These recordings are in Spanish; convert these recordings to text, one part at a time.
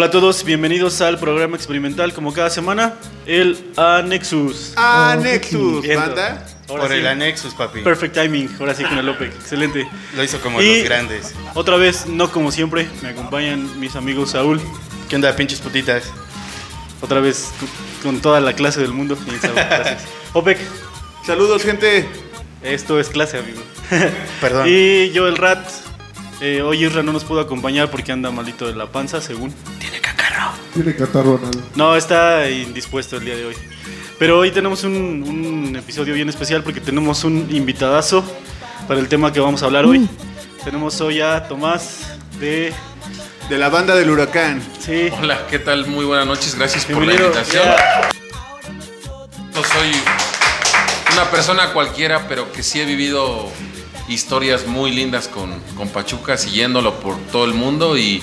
Hola a todos, bienvenidos al programa experimental como cada semana, el Anexus. Ah, Nexus, Viendo. banda. Ahora Por sí, el Anexus, papi. Perfect timing, ahora sí con el OPEC, excelente. Lo hizo como Y- los grandes. Otra vez, no como siempre, me acompañan mis amigos Saúl, ¿Qué onda, pinches putitas? otra vez con- con toda la clase del mundo. Bien, Saúl, gracias. OPEC, Saludos, gente. esto es clase, amigo. Perdón. Y yo, el Rat, eh, hoy Isra no nos pudo acompañar porque anda malito de la panza, según. Tiene catarro anal. No, está indispuesto el día de hoy. Pero hoy tenemos un, un episodio bien especial porque tenemos un invitadazo para el tema que vamos a hablar hoy. Tenemos hoy a Tomás de... De la banda del huracán. Sí, Hola, ¿qué tal? Muy buenas noches, gracias por la invitación. Ya. Yo soy una persona cualquiera, pero que sí he vivido historias muy lindas con, con Pachuca, siguiéndolo por todo el mundo y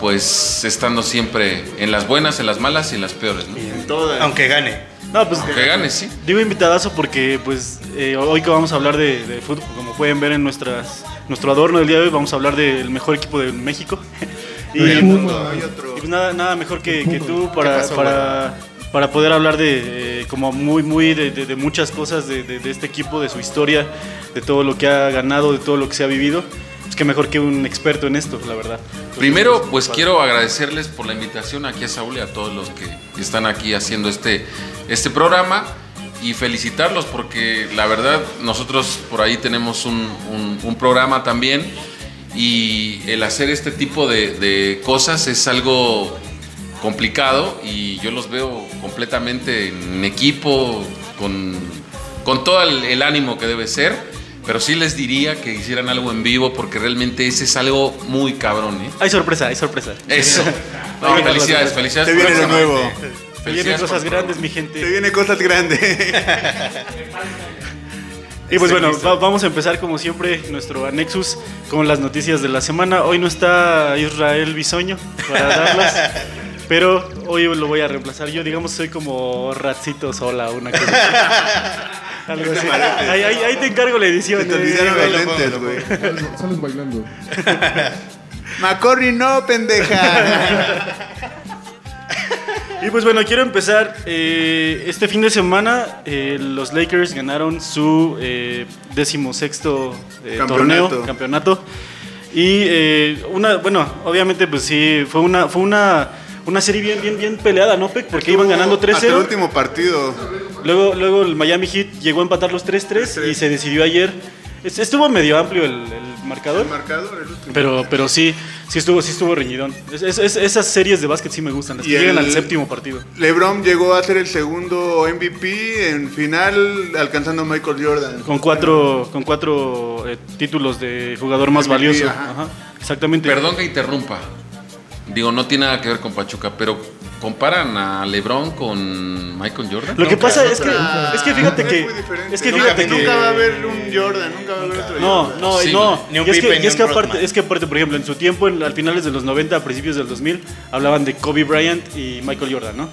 pues estando siempre en las buenas, en las malas y en las peores. ¿no? En todas. Aunque gane. No, pues Que gane, sí. digo invitadazo porque pues eh, hoy que vamos a hablar de, de fútbol, como pueden ver en nuestras, nuestro adorno del día de hoy, vamos a hablar del mejor equipo de México. y, Del y mundo, hay otro. pues nada, nada mejor que, que tú para, pasó, para, para poder hablar de eh, como muy muy de, de- de muchas cosas de, este equipo, de su historia, de todo lo que ha ganado, de todo lo que se ha vivido. Pues qué mejor que un experto en esto, la verdad. Entonces, Primero, pues padre. quiero agradecerles por la invitación aquí a Saúl y a todos los que están aquí haciendo este, este programa y felicitarlos porque la verdad nosotros por ahí tenemos un, un- un programa también y el hacer este tipo de, de cosas es algo complicado y yo los veo completamente en equipo, con, con todo el, el ánimo que debe ser. Pero sí les diría que hicieran algo en vivo porque realmente ese es algo muy cabrón, ¿eh? Hay sorpresa, hay sorpresa. Eso. No, vienen felicidades, felicidades. Se viene próximamente. nuevo. Se vienen cosas grandes, mi Se gente. viene cosas grandes. Y pues bueno, va- vamos a empezar como siempre nuestro Anexus con las noticias de la semana. Hoy no está Israel Bisoño para darlas, pero hoy lo voy a reemplazar yo. Digamos, soy como ratcito sola, una cosa. Algo así. Ahí, ahí- ahí te encargo la edición. Te eh. olvidaron güey, los lentes, güey. Sales, bailando. Macorri no, pendeja. Y pues bueno, quiero empezar. eh, este fin de semana eh, los Lakers ganaron su eh, decimosexto eh, Campeonato. torneo, campeonato. Y eh, una, bueno, obviamente pues sí, fue una, fue una, una serie bien, bien, bien peleada, ¿no? Porque iban ganando Hasta el 3-0. último partido. Luego, luego el Miami Heat llegó a empatar los 3-3 y se decidió ayer. Es- Estuvo medio amplio el, el marcador. El marcador, el último. Pero, pero sí, sí estuvo, sí estuvo reñidón. Es- es- es- esas series de básquet sí me gustan, las que llegan al séptimo partido. LeBron llegó a ser el segundo MVP en final, alcanzando a Michael Jordan. Con cuatro, con cuatro eh, títulos de jugador más MVP, valioso. ajá. Ajá, exactamente. Perdón que interrumpa. Digo, no tiene nada que ver con Pachuca, pero comparan a LeBron con Michael Jordan. Lo que Nunca. pasa es que, Ah, es que fíjate es que, diferente. es que Nunca- fíjate que, nunca va a haber un Jordan, nunca va a haber otro no, Jordan. no, Sí, no. ni un y es que, y es que aparte, es que aparte, por ejemplo, en su tiempo, en, al finales de los 90, a principios del 2000, hablaban de Kobe Bryant y Michael Jordan, ¿no?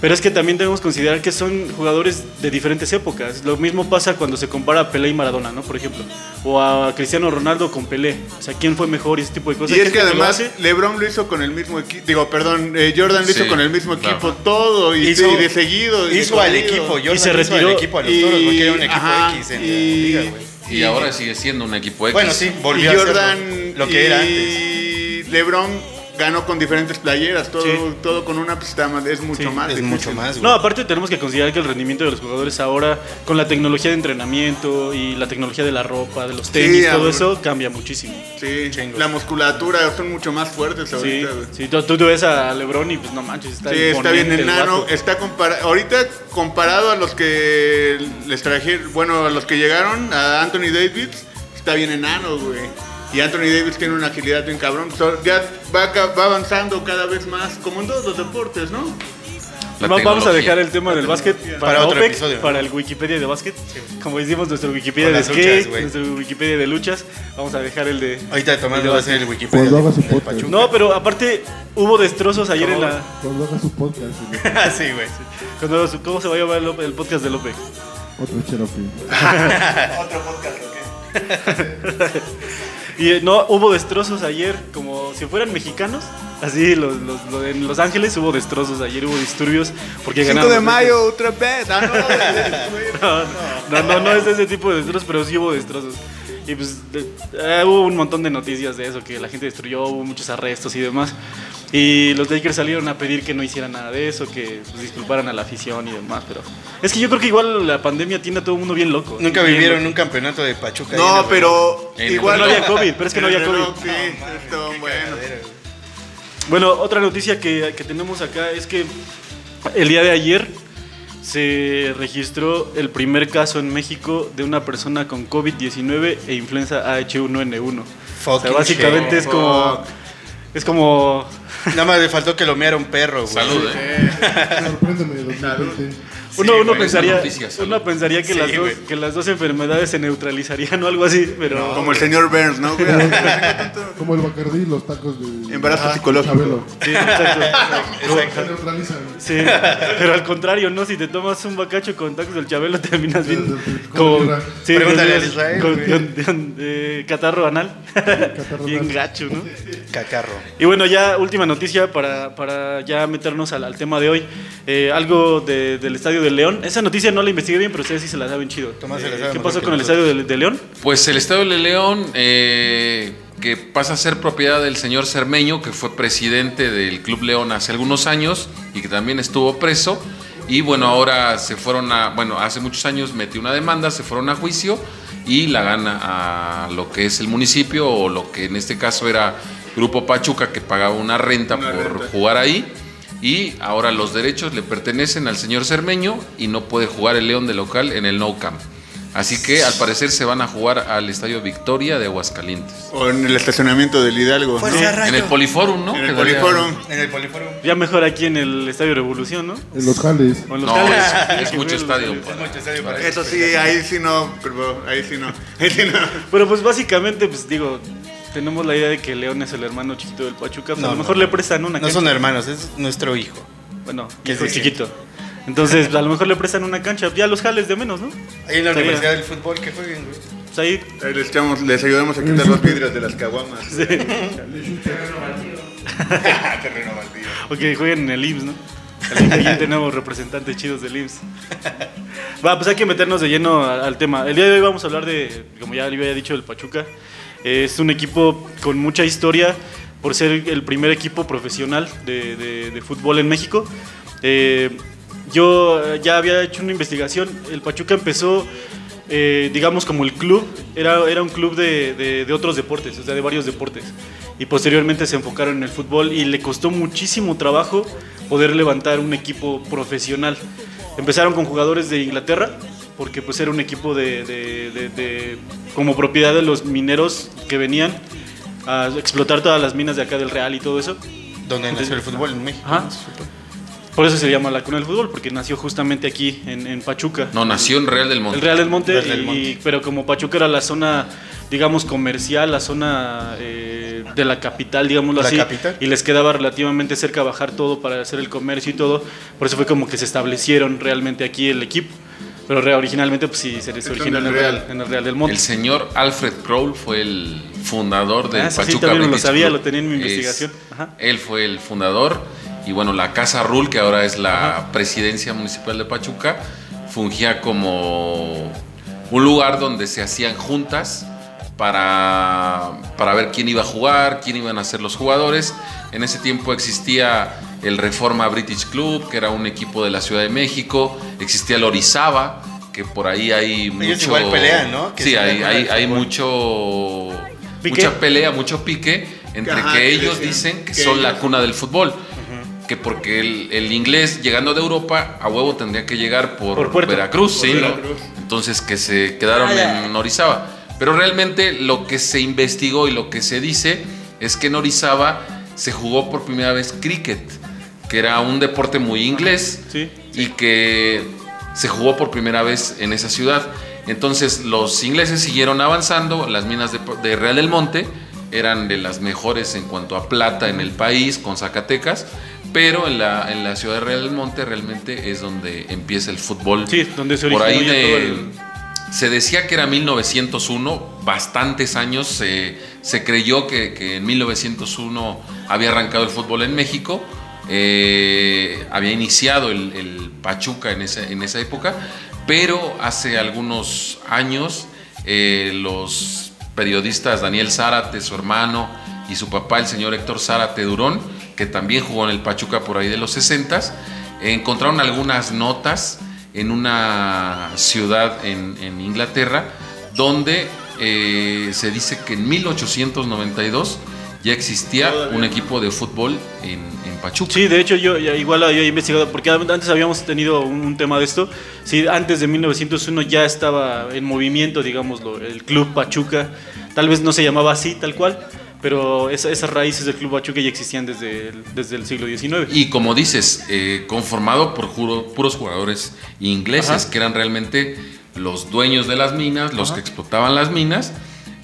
Pero es que también debemos considerar que son jugadores de diferentes épocas. Lo mismo pasa cuando se compara a Pelé y Maradona, ¿no? Por ejemplo. O a Cristiano Ronaldo con Pelé. O sea, ¿quién fue mejor y ese tipo de cosas? Y es que además. LeBron lo hizo con el mismo equipo, digo, perdón, eh, Jordan lo hizo Sí, con el mismo claro. equipo, todo, y, Hizo- y de seguido. y de Hizo al equipo, Jordan se hizo retiró al equipo a los y- toros porque era un equipo ajá, X en y- la liga, güey. Y ahora sigue siendo un equipo X. Bueno, sí, Y volvió a Jordan ser lo que era antes. y LeBron ganó con diferentes playeras, todo, Sí. todo con una pues, es mucho Sí, más. Es difícil. mucho más, güey. No, aparte tenemos que considerar que el rendimiento de los jugadores ahora, con la tecnología de entrenamiento y la tecnología de la ropa, de los tenis, todo amor. eso cambia muchísimo. Sí, Chingos. la musculatura son mucho más fuertes Sí, ahorita. güey. sí, tú, tú ves a LeBron y pues no manches, está, Sí, está bien enano. Está compara ahorita comparado a los que les trajeron, bueno, a los que llegaron, a Anthony Davis, está bien enano, güey. Y Anthony Davis tiene una agilidad bien cabrón. So, ya va, avanzando cada vez más, como en todos los deportes, ¿no? Vamos a dejar el tema del básquet para, Para otro OPEC, episodio. para el Wikipedia de básquet. Como hicimos nuestro Wikipedia Con de skate, luchas, nuestro Wikipedia de luchas, vamos a dejar el de... Ahorita Tomás va a hacer el. Wikipedia. Cuando haga su del podcast. Pachuca. No, pero aparte hubo destrozos ayer en la... Cuando haga su podcast, Ah, sí, güey. cuando- ¿Cómo se va a llamar el, el podcast de López? otro Cherokee. Otro podcast, ¿o qué? Y eh, no, hubo destrozos ayer, como si fueran mexicanos. Así, los, los- en Los Ángeles hubo destrozos, ayer hubo disturbios porque 5 ganaron de mayo, otra vez. Ah, no, No, no, no, no es ese tipo de destrozos, pero sí hubo destrozos. Y pues de- eh, hubo un montón de noticias de eso, que la gente destruyó, hubo muchos arrestos y demás. Y los Lakers salieron a pedir que no hicieran nada de eso, que pues, disculparan a la afición y demás. Pero es que yo creo que igual la pandemia tiene a todo el mundo bien loco. Nunca Bien vivieron loco. un campeonato de Pachuca. No, pero En- igual. no había COVID, pero es que no había COVID. reloj, Sí, estuvo bueno. Bueno, otra noticia que, que tenemos acá es que el día de ayer se registró el primer caso en México de una persona con COVID-19 e influenza AH1N1. O sea, básicamente shit. es como... Es como... Nada más le faltó que lo meara un perro, güey. Salud, ¿eh? Sorpréndeme 2020. Uno, uno pensaría, uno pensaría que, Sí, las dos, que las dos enfermedades se neutralizarían o algo así, pero... Como el señor Burns, ¿no? güey? Como el Bacardí y los tacos de. Embarazo Ah, psicológico. Chabelo. Sí, exacto. Se neutralizan. Sí, pero al contrario, ¿no? Si te tomas un bacacho con tacos del Chabelo terminas bien Como. Sí, Pregúntale a Israel, con- güey. con- con, eh, catarro anal. Catarro bien anal. gacho, ¿no? Cacarro. Y bueno, ya última noticia para, para ya meternos al, al tema de hoy. Eh, algo de- del Estadio del León. Esa noticia no la investigué bien, pero ustedes sí se la saben chido. Tomás se la Eh, sabe ¿Qué pasó con el. Estadio de, de León? Pues el Estadio de León, eh, que pasa a ser propiedad del señor Cermeño, que fue presidente del Club León hace algunos años y que también estuvo preso. Y bueno, ahora se fueron a, bueno, hace muchos años metió una demanda, se fueron a juicio y la gana a lo que es el municipio o lo que en este caso era Grupo Pachuca, que pagaba una renta Una por renta. jugar ahí. Y ahora los derechos le pertenecen al señor Cermeño y no puede jugar el León de local en el No Camp. Así que al parecer se van a jugar al Estadio Victoria de Aguascalientes. O en el estacionamiento del Hidalgo. ¿no? Fuerza En el. Poliforum, ¿no? En el Poliforum. En el poliforum. Ya mejor aquí en el Estadio Revolución, ¿no? En los jales. O en los No, Jales. es, es mucho estadio. Jales. Mucho estadio para Eso sí, ahí sí no, pero ahí sí no. Ahí sí no. Pero pues básicamente, pues digo, tenemos la idea de que León es el hermano chiquito del Pachuca. Pues No, a lo no, mejor no. le prestan una No cancha. son hermanos, es nuestro hijo. Bueno, ¿Qué hijo es chiquito. Entonces, a lo mejor le prestan una cancha. Ya los jales de menos, ¿no? Ahí en la. Universidad del Fútbol que jueguen, güey. Pues ahí. Ahí les, echamos- les ayudamos a quitar los vidrios de las caguamas. sí. Terreno baldío. O que jueguen en el IMSS, ¿no? Aquí tenemos representantes chidos del IMSS. Va, pues hay que meternos de lleno al tema. El día de hoy vamos a hablar de, como ya le había dicho, del Pachuca. Es un equipo con mucha historia por ser el primer equipo profesional de, fútbol en México. Eh, yo ya había hecho una investigación. El Pachuca empezó, eh, digamos, como el club. Era, era un club de- de otros deportes, o sea, de varios deportes. Y posteriormente se enfocaron en el fútbol y le costó muchísimo trabajo poder levantar un equipo profesional. Empezaron con jugadores de Inglaterra, porque pues era un equipo de, de- de- de- como propiedad de los mineros que venían a explotar todas las minas de acá del Real y todo eso. Donde nació el fútbol en México. Ajá. Por eso se llama la cuna del fútbol, porque nació justamente aquí en, en Pachuca. No, nació en Real del Monte. El Real del Monte, Real del y- Monte. pero como Pachuca era la zona, digamos, comercial, la zona eh, de la capital, digámoslo ¿La así, capital? y les quedaba relativamente cerca bajar todo para hacer el comercio y todo, por eso fue como que se establecieron realmente aquí el equipo. Pero re- originalmente, pues sí, se les originó en el Real, Real. en el Real del Monte. El señor Alfred Kroll fue el fundador del Ah, sí, Pachuca también lo sabía, Club. lo tenía en mi Es- investigación. Ajá. él fue el fundador y bueno, la Casa Rul, que ahora es la presidencia municipal de Pachuca, fungía como un lugar donde se hacían juntas para, para ver quién iba a jugar, quién iban a ser los jugadores. En ese tiempo existía el Reforma British Club, que era un equipo de la Ciudad de México, existía el Orizaba, que por ahí hay mucho... igual pelean, ¿no? Que sí, hay, mucho... ¿Pique? Mucha pelea, mucho pique entre Ajá, que ellos dicen que que son la ellos- cuna del fútbol. Que porque el, el inglés llegando de Europa a huevo tendría que llegar por, Por Puerto. Veracruz, Por ¿sí? Veracruz. Entonces que se quedaron Ah, en Orizaba. Pero realmente lo que se investigó y lo que se dice es que en Orizaba se jugó por primera vez cricket, que era un deporte muy inglés Sí. y que se jugó por primera vez en esa ciudad. Entonces los ingleses siguieron avanzando, las minas de, de Real del Monte eran de las mejores en cuanto a plata en el país, con Zacatecas, pero en la, en la ciudad de Real del Monte realmente es donde empieza el fútbol. Sí, donde se por ahí de el- Se decía que era 1901, bastantes años. Se, se creyó que, que en 1901 había arrancado el fútbol en México. Eh, había iniciado el, el Pachuca en esa, en esa época, pero hace algunos años eh, los periodistas Daniel Zárate, su hermano, y su papá, el señor Héctor Zárate Durón, que también jugó en el Pachuca por ahí de los 60 encontraron algunas notas en una ciudad en, en Inglaterra donde eh, se dice que en 1892 ya existía un equipo de fútbol en, en Pachuca. Sí, de hecho yo ya igual había investigado, porque antes habíamos tenido un, un tema de esto. Sí, antes de 1901 ya estaba en movimiento, digámoslo, el Club Pachuca. Tal vez no se llamaba así, tal cual, pero esa- esas raíces del Club Pachuca ya existían desde el, desde el siglo XIX. Y como dices, eh, conformado por juro- puros jugadores ingleses, Ajá. que eran realmente los dueños de las minas, los que explotaban las minas,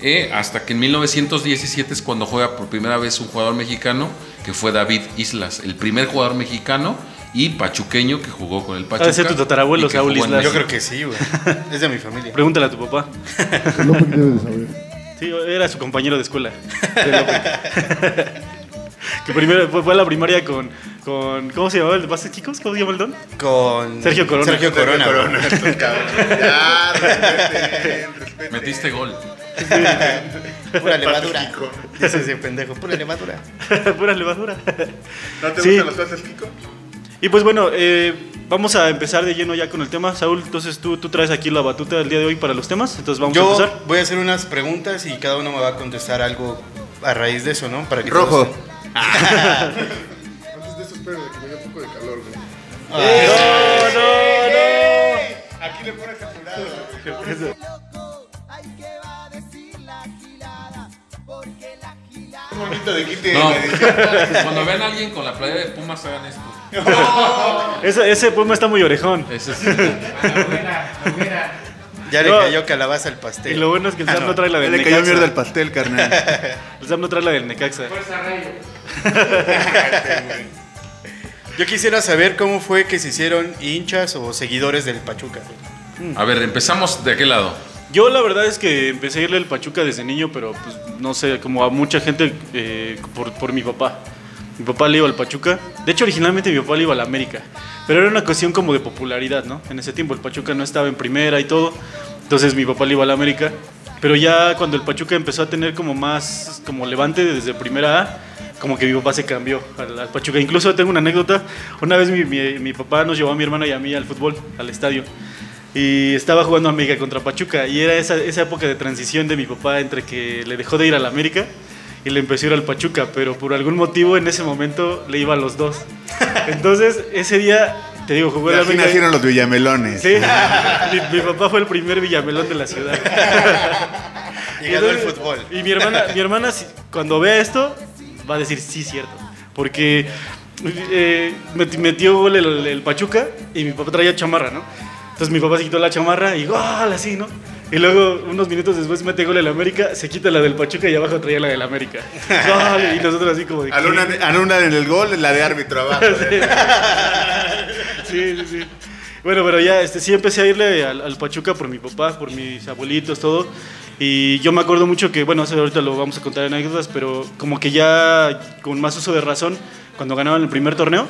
eh, hasta que en 1917 es cuando juega por primera vez un jugador mexicano, que fue David Islas, el primer jugador mexicano y pachuqueño que jugó con el Pachuca. De ser tu tatarabuelo, Saúl Islas. Yo creo que sí, güey. Es de mi familia. Pregúntale a tu papá. López debe de saber. Sí, era su compañero de escuela. de López. que primero fue, fue a la primaria con, con. ¿Cómo se llamaba el de Chicos? ¿Cómo se llama el don? Con Sergio Corona. Sergio Corona. Corona. Ya, respeten. Metiste gol. Pura levadura. Dice ese pendejo, pura levadura. Pura levadura. ¿No te Sí. gustan los pases, Kiko? Y pues bueno, eh, vamos a empezar de lleno ya con el tema. Saúl, entonces tú, tú traes aquí la batuta del día de hoy para los temas. Entonces vamos a Yo empezar. voy a hacer unas preguntas y cada uno me va a contestar algo a raíz de eso, ¿no? Para que Rojo. todos- Antes de eso, espero que me dé un poco de calor, güey. Aquí le pones apurado. Un bonito de quite No, cuando vean a alguien con la playa de Pumas, hagan esto. Ese, ese poema está muy orejón. Ese es- Ya le No. cayó calabaza al pastel. Y lo bueno es que el Ah, Sam no. no trae la Ya del le cayó mierda el pastel, carnal. El Sam no trae la del Necaxa. Yo quisiera saber cómo fue que se hicieron hinchas o seguidores del Pachuca. A ver, empezamos de aquel lado. Yo la verdad es que empecé a irle al Pachuca desde niño, pero pues no sé, como a mucha gente eh, por, mi papá. Mi papá le iba al Pachuca. De hecho, originalmente mi papá le iba al América. Pero era una cuestión como de popularidad, ¿no? En ese tiempo el Pachuca no estaba en primera y todo. Entonces mi papá le iba al América. Pero ya cuando el Pachuca empezó a tener como más como levante desde primera A, como que mi papá se cambió al, al Pachuca. Incluso tengo una anécdota. Una vez mi- mi papá nos llevó a mi hermana y a mí al fútbol, al estadio. Y estaba jugando América contra Pachuca. Y era esa, esa época de transición de mi papá entre que le dejó de ir al América y le empezó a ir al Pachuca. Pero por algún motivo en ese momento le iba a los dos. Entonces ese día, te digo, jugó así América. nacieron los villamelones. Sí, mi, mi papá fue el primer villamelón de la ciudad. Y ganó el Entonces, fútbol. Y mi hermana, mi hermana cuando vea esto, va a decir, sí, cierto. Porque eh, meti- metió gol el, el Pachuca y mi papá traía chamarra, ¿no? Entonces mi papá se quitó la chamarra y gol, así, ¿no? Y luego, unos minutos después, mete gol el América, se quita la del Pachuca y abajo traía la del América. Gol, y nosotros así como de... Anulan, en el gol, la de árbitro abajo. Sí, sí, sí. Bueno, pero ya este, sí empecé a irle al, al Pachuca por mi papá, por mis abuelitos, todo. Y yo me acuerdo mucho que, bueno, ahorita lo vamos a contar en anécdotas, pero como que ya con más uso de razón, cuando ganaban el primer torneo,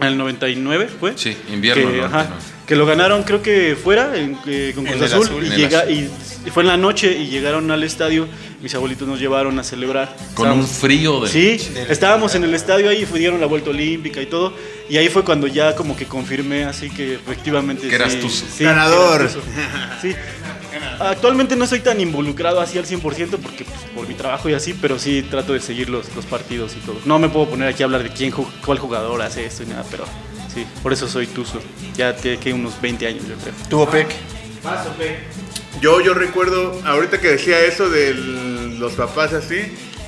en el 99 fue. Sí, invierno, Que, ¿no? ajá, que lo ganaron creo que fuera, en, eh, con Cruz Azul, Azul, y, llega, Azul. y y fue en la noche y llegaron al estadio, mis abuelitos nos llevaron a celebrar. Con un frío de... Sí, estábamos en el estadio ahí, fue- dieron la vuelta olímpica y todo. Y ahí fue cuando ya como que confirmé así que efectivamente... Que eras sí, Ganador. Sí. Actualmente no soy tan involucrado así al 100% porque pues, por mi trabajo y así, pero sí trato de seguir los, los partidos y todo. No me puedo poner aquí a hablar de quién, ju- cuál jugador hace esto y nada, pero sí, por eso soy tuzo. Ya tiene que unos 20 años yo creo. Tuvo Pec. Yo, yo recuerdo, ahorita que decía eso de los papás así,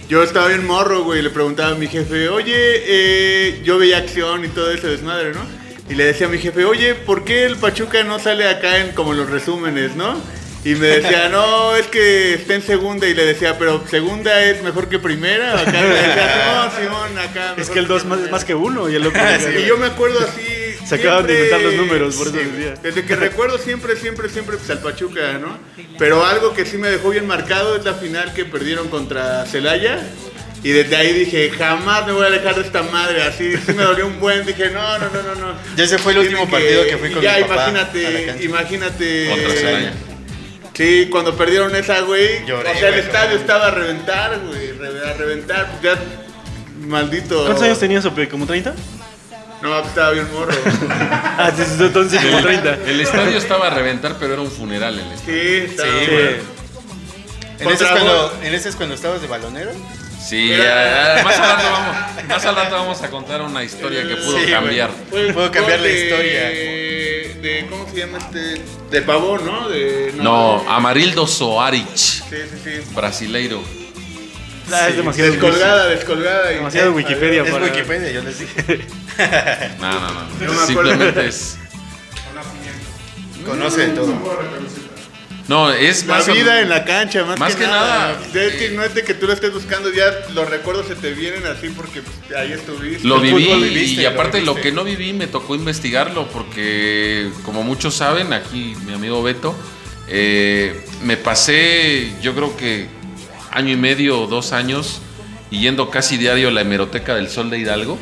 yo estaba bien morro, güey, y le preguntaba a mi jefe, oye, eh, yo veía acción y todo ese desmadre, ¿no? Y le decía a mi jefe, oye, ¿por qué el Pachuca no sale acá en como los resúmenes, no? Y me decía, no, es que está en segunda. Y le decía, pero segunda es mejor que primera. Acá me decía, no, Simón, acá. Es que el 2 que más, primera". más que uno y el otro. Y yo me acuerdo así, Se acaban de inventar los números, por eso sí, decía. Desde que recuerdo siempre, siempre, siempre pues, al Pachuca, ¿no? Pero algo que sí me dejó bien marcado es la final que perdieron contra Celaya. Y desde ahí dije, jamás me voy a alejar de esta madre. Así sí me dolió un buen. Dije, no, no, no, no. no. Ya ese fue el último partido que fui con ya, mi papá a la imagínate, imagínate. Contra Celaya. Sí, cuando perdieron esa, güey. Lloré, o sea, el güey, estadio estaba a reventar, güey. A reventar. Pues ya, maldito. ¿Cuántos años tenías, Ope? ¿Como 30? No, pues, estaba bien morro. Ah, sí, sí, entonces como 30. El estadio estaba a reventar, pero era un funeral el estadio. Sí, estaba Sí, Sí. güey. ¿En ese, es cuando, Gol. ¿En ese es cuando estabas de balonero? Sí, Era- ah, más, al rato vamos, más al rato vamos a contar una historia que pudo Sí, güey. cambiar. Puedo cambiar la historia. De, ¿Cómo se llama este? De Pavón, ¿no? De, No, de- Amarildo Soares, Sí, sí, sí. brasileiro. Ah, es demasiado Descolgada, descolgada. y- Demasiado Wikipedia Es para... Wikipedia, yo les dije. No, no, no. Simplemente es. Conoce de todo. No, es La más. vida en la cancha, más, más que, que nada. nada. Es que no es de que tú lo estés buscando, ya los recuerdos se te vienen así porque pues, ahí estuviste. Lo viví viviste, y aparte lo, que no viví me tocó investigarlo porque como muchos saben, aquí mi amigo Beto, eh, me pasé yo creo que año y medio o dos años y yendo casi diario a la hemeroteca del Sol de Hidalgo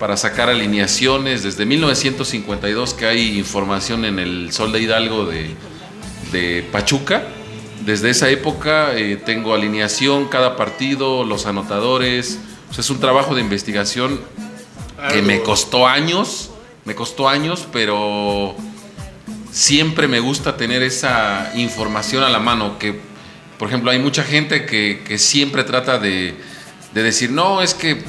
para sacar alineaciones desde 1952 que hay información en el Sol de Hidalgo de, de Pachuca. Desde esa época eh, tengo alineación cada partido, los anotadores. O sea, es un trabajo de investigación que me costó años, me costó años, pero siempre me gusta tener esa información a la mano, que por ejemplo hay mucha gente que, que siempre trata de, de decir, no, es que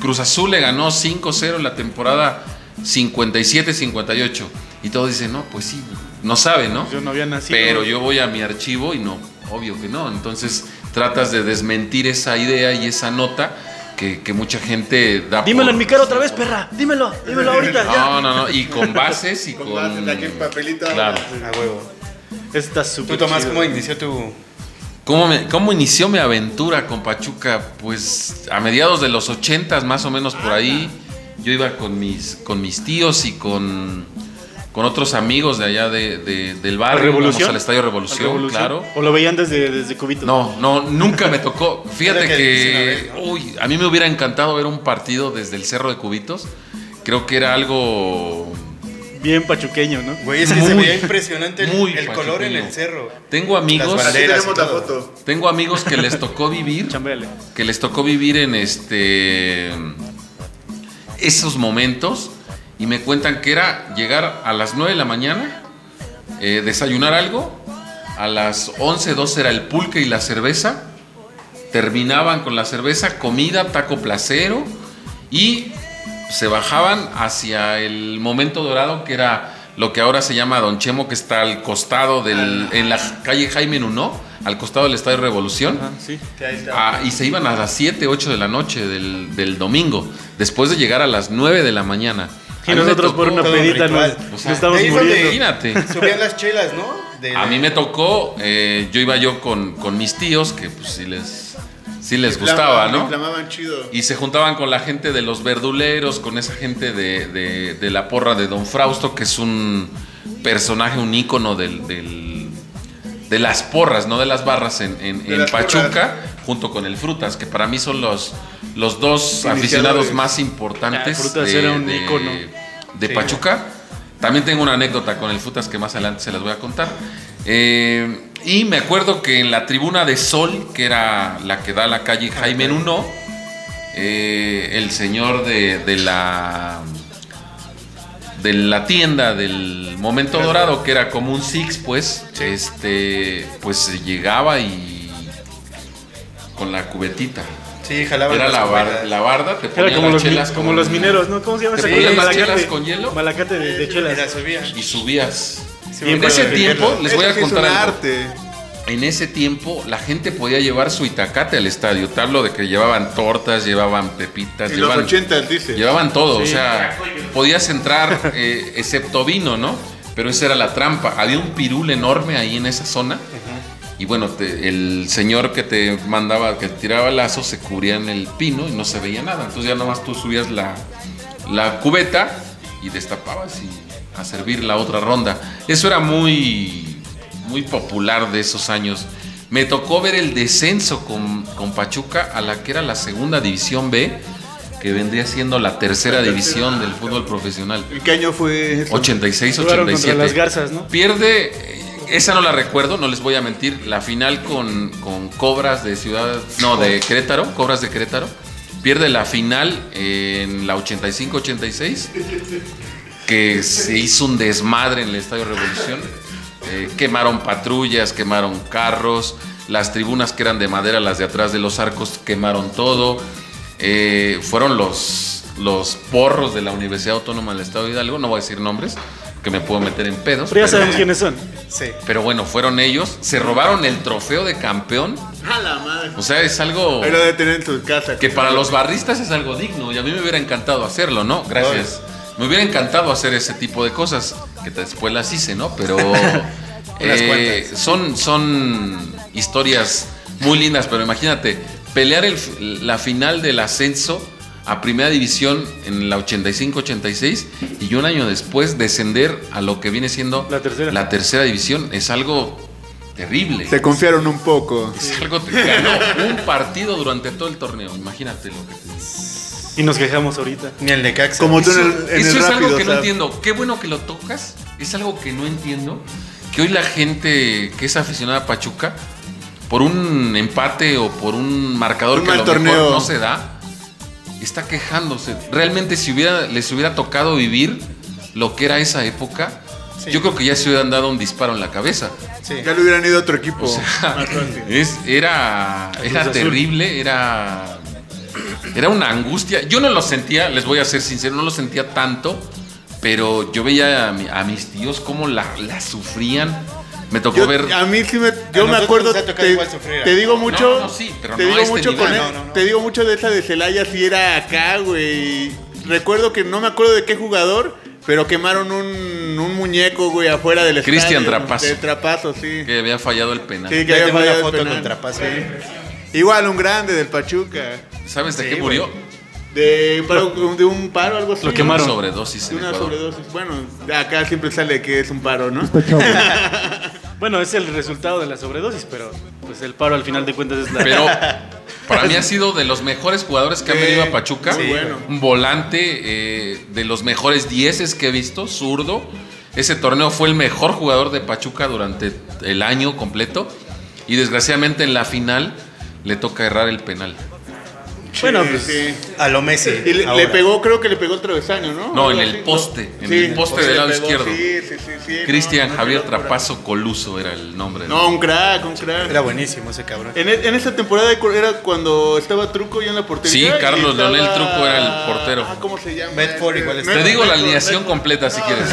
Cruz Azul le ganó 5-0 en la temporada 57-58, y todos dicen, no, pues sí, no sabe, ¿no? Yo no había nacido. Pero yo voy a mi archivo y no, obvio que no. Entonces tratas de desmentir esa idea y esa nota que, que mucha gente da. Dímelo por- en mi cara otra vez, perra. Dímelo, dímelo ahorita. No, ya. no, no. Y con bases y Con con. bases, aquí en papelito. Claro. A huevo. Está Tú, súper Tomás, chido. ¿cómo inició tu...? ¿Cómo, me- ¿Cómo inició mi aventura con Pachuca? Pues a mediados de los ochentas, más o menos por ahí, yo iba con mis, con mis tíos y con, con otros amigos de allá de, de- del ¿A barrio. Revolución? al Estadio ¿A Revolución, claro. ¿O lo veían desde, desde Cubito? No, no, nunca me tocó. Fíjate que vez, ¿no? uy, a mí me hubiera encantado ver un partido desde el Cerro de Cubitos. Creo que era algo... Bien pachuqueño, ¿no? Güey, es que se Muy, veía impresionante el, muy el color en el cerro. Tengo amigos, Las tenemos la foto. tengo amigos que les tocó vivir, que les tocó vivir en este esos momentos y me cuentan que era llegar a las 9 de la mañana, eh, desayunar algo, a las 11, 12 era el pulque y la cerveza, terminaban con la cerveza, comida, taco placero y se bajaban hacia el momento dorado que era lo que ahora se llama Don Chemo, que está al costado del, en la calle Jaime Nuno, al costado del Estadio Revolución. Ah, sí. Ah, y se iban a las 7, 8 de la noche del, del domingo, después de llegar a las 9 de la mañana. Y nosotros por una pedita nos. O nos sea, estamos ahí muriendo. Imagínate. Subían las chelas, ¿no? De- A mí me tocó, eh, yo iba yo con, con mis tíos, que pues sí les, sí les gustaba, ¿no? Chido. Y se juntaban con la gente de los verduleros, con esa gente de, de- de la porra de Don Frausto, que es un personaje, un ícono del, del- de las porras, no de las barras en, en- De en las Pachuca, porras. Junto con el Frutas, que para mí son los, los dos aficionados más importantes Ah, Frutas de, era un de- ícono. de Sí. Pachuca. También tengo una anécdota con el Frutas que más adelante se las voy a contar. Eh, y me acuerdo que en la tribuna de Sol, que era la que da a la calle Jaime Nuno, eh, el señor de, de la de la tienda del momento dorado que era como un six pues este pues llegaba y con la cubetita Sí, jalaban era la, bar- la barda te Era ponía como las los, chelas como con- los mineros, ¿no? ¿Cómo se llama esa ponían cosa? las chelas Malacate. con hielo. Malacate de, de chelas. Y la y subías Sí, Bien en ese tiempo les voy a contar un algo arte. en ese tiempo la gente podía llevar su itacate al estadio. Te hablo de que llevaban tortas, llevaban pepitas, En los llevaban, 80 dice. llevaban todo. O sea, podías entrar eh, excepto vino, ¿no? Pero esa era la trampa. Había un pirul enorme ahí en esa zona. Y bueno, te- el señor que te mandaba, que te tiraba lazos, se cubría en el pino y no se veía nada. Entonces ya nomás tú subías la, la cubeta y destapabas y a servir la otra ronda. Eso era muy, muy popular de esos años. Me tocó ver el descenso con, con Pachuca a la que era la segunda división B, que vendría siendo la tercera división del fútbol profesional. ¿En qué año fue eso? 86, Jugaron contra 87. las Garzas, ¿no? Pierde, esa no la recuerdo, no les voy a mentir, la final con, con Cobras de Ciudad, no, de Querétaro, Cobras de Querétaro. Pierde la final en la 85-86, que se hizo un desmadre en el Estadio Revolución. Eh, quemaron patrullas, quemaron carros, las tribunas que eran de madera, las de atrás de los arcos, quemaron todo. Eh, fueron los, los porros de la Universidad Autónoma del Estado de Hidalgo, no voy a decir nombres, que me puedo meter en pedos. Pero ya sabemos quiénes son. Sí. Pero bueno, fueron ellos, se robaron el trofeo de campeón. A la madre. O sea, es algo lo debe tener en tu casa. que para los barristas es algo digno y a mí me hubiera encantado hacerlo, ¿no? Gracias. Me hubiera encantado hacer ese tipo de cosas, que después las hice, ¿no? Pero eh, son, son historias muy lindas, pero imagínate, pelear el- la final del ascenso a primera división en la 85-86 y un año después descender a lo que viene siendo La tercera. la tercera división es algo terrible. Se confiaron un poco. Es algo te ganó un partido durante todo el torneo. Imagínate lo que te. Y nos quejamos ahorita. Ni el Necaxa. Como tú en el, en Eso el es rápido, algo que no entiendo. Qué bueno que lo tocas. Es algo que no entiendo. Que hoy la gente que es aficionada a Pachuca, por un empate o por un marcador Un que a lo mejor no se da, está quejándose. Realmente si hubiera, les hubiera tocado vivir lo que era esa época, Sí. yo creo que ya se hubieran dado un disparo en la cabeza. Sí. Ya le hubieran ido a otro equipo. O sea, Más fácil. es, era, era terrible, era, era una angustia. Yo no lo sentía, les voy a ser sincero, no lo sentía tanto, pero yo veía a, mi- a mis tíos cómo la, la sufrían. Me tocó Yo- ver. a mí sí me, yo me acuerdo, te, te digo mucho, no, sí, pero te no digo este mucho nivel. con él- no, no. te digo mucho de esa de Celaya si era acá, güey. Recuerdo que no me acuerdo de qué jugador, pero quemaron un, un muñeco, güey, afuera del estadio. Cristian Trapazo. De Trapazo, sí. que había fallado el penal. Sí, que había tengo una fallado el foto penal. con Trapazo. Igual un grande del Pachuca. ¿Sabes de Sí, qué güey. De, paro- de un paro, algo así. Lo ¿no? quemaron. Sobredosis De en una sobredosis. Bueno, acá siempre sale que es un paro, ¿no? Bueno, es el resultado de la sobredosis, pero pues el paro al final de cuentas es la. Pero para mí ha sido de los mejores jugadores que han Sí, venido a Pachuca. muy bueno. Un volante eh, de los mejores dieces que he visto, zurdo. Ese torneo fue el mejor jugador de Pachuca durante el año completo. Y desgraciadamente en la final le toca errar el penal. Bueno, pues, sí. A lo Messi. Y le, pegó, creo que le pegó el travesaño, ¿no? No, en el poste, en Sí, el poste del lado pegó, izquierdo. Sí, sí, sí, sí, Cristian no, no, Javier. Trapazo Coluso era el nombre. No, un crack, un crack. Era buenísimo ese cabrón. En, e- en esa temporada era cuando estaba Truco ya en la portería. Sí, y Carlos estaba- Leonel Truco era el portero. Ah, ¿cómo se llama? Medford igual está. Te digo la alineación Medford. completa si quieres.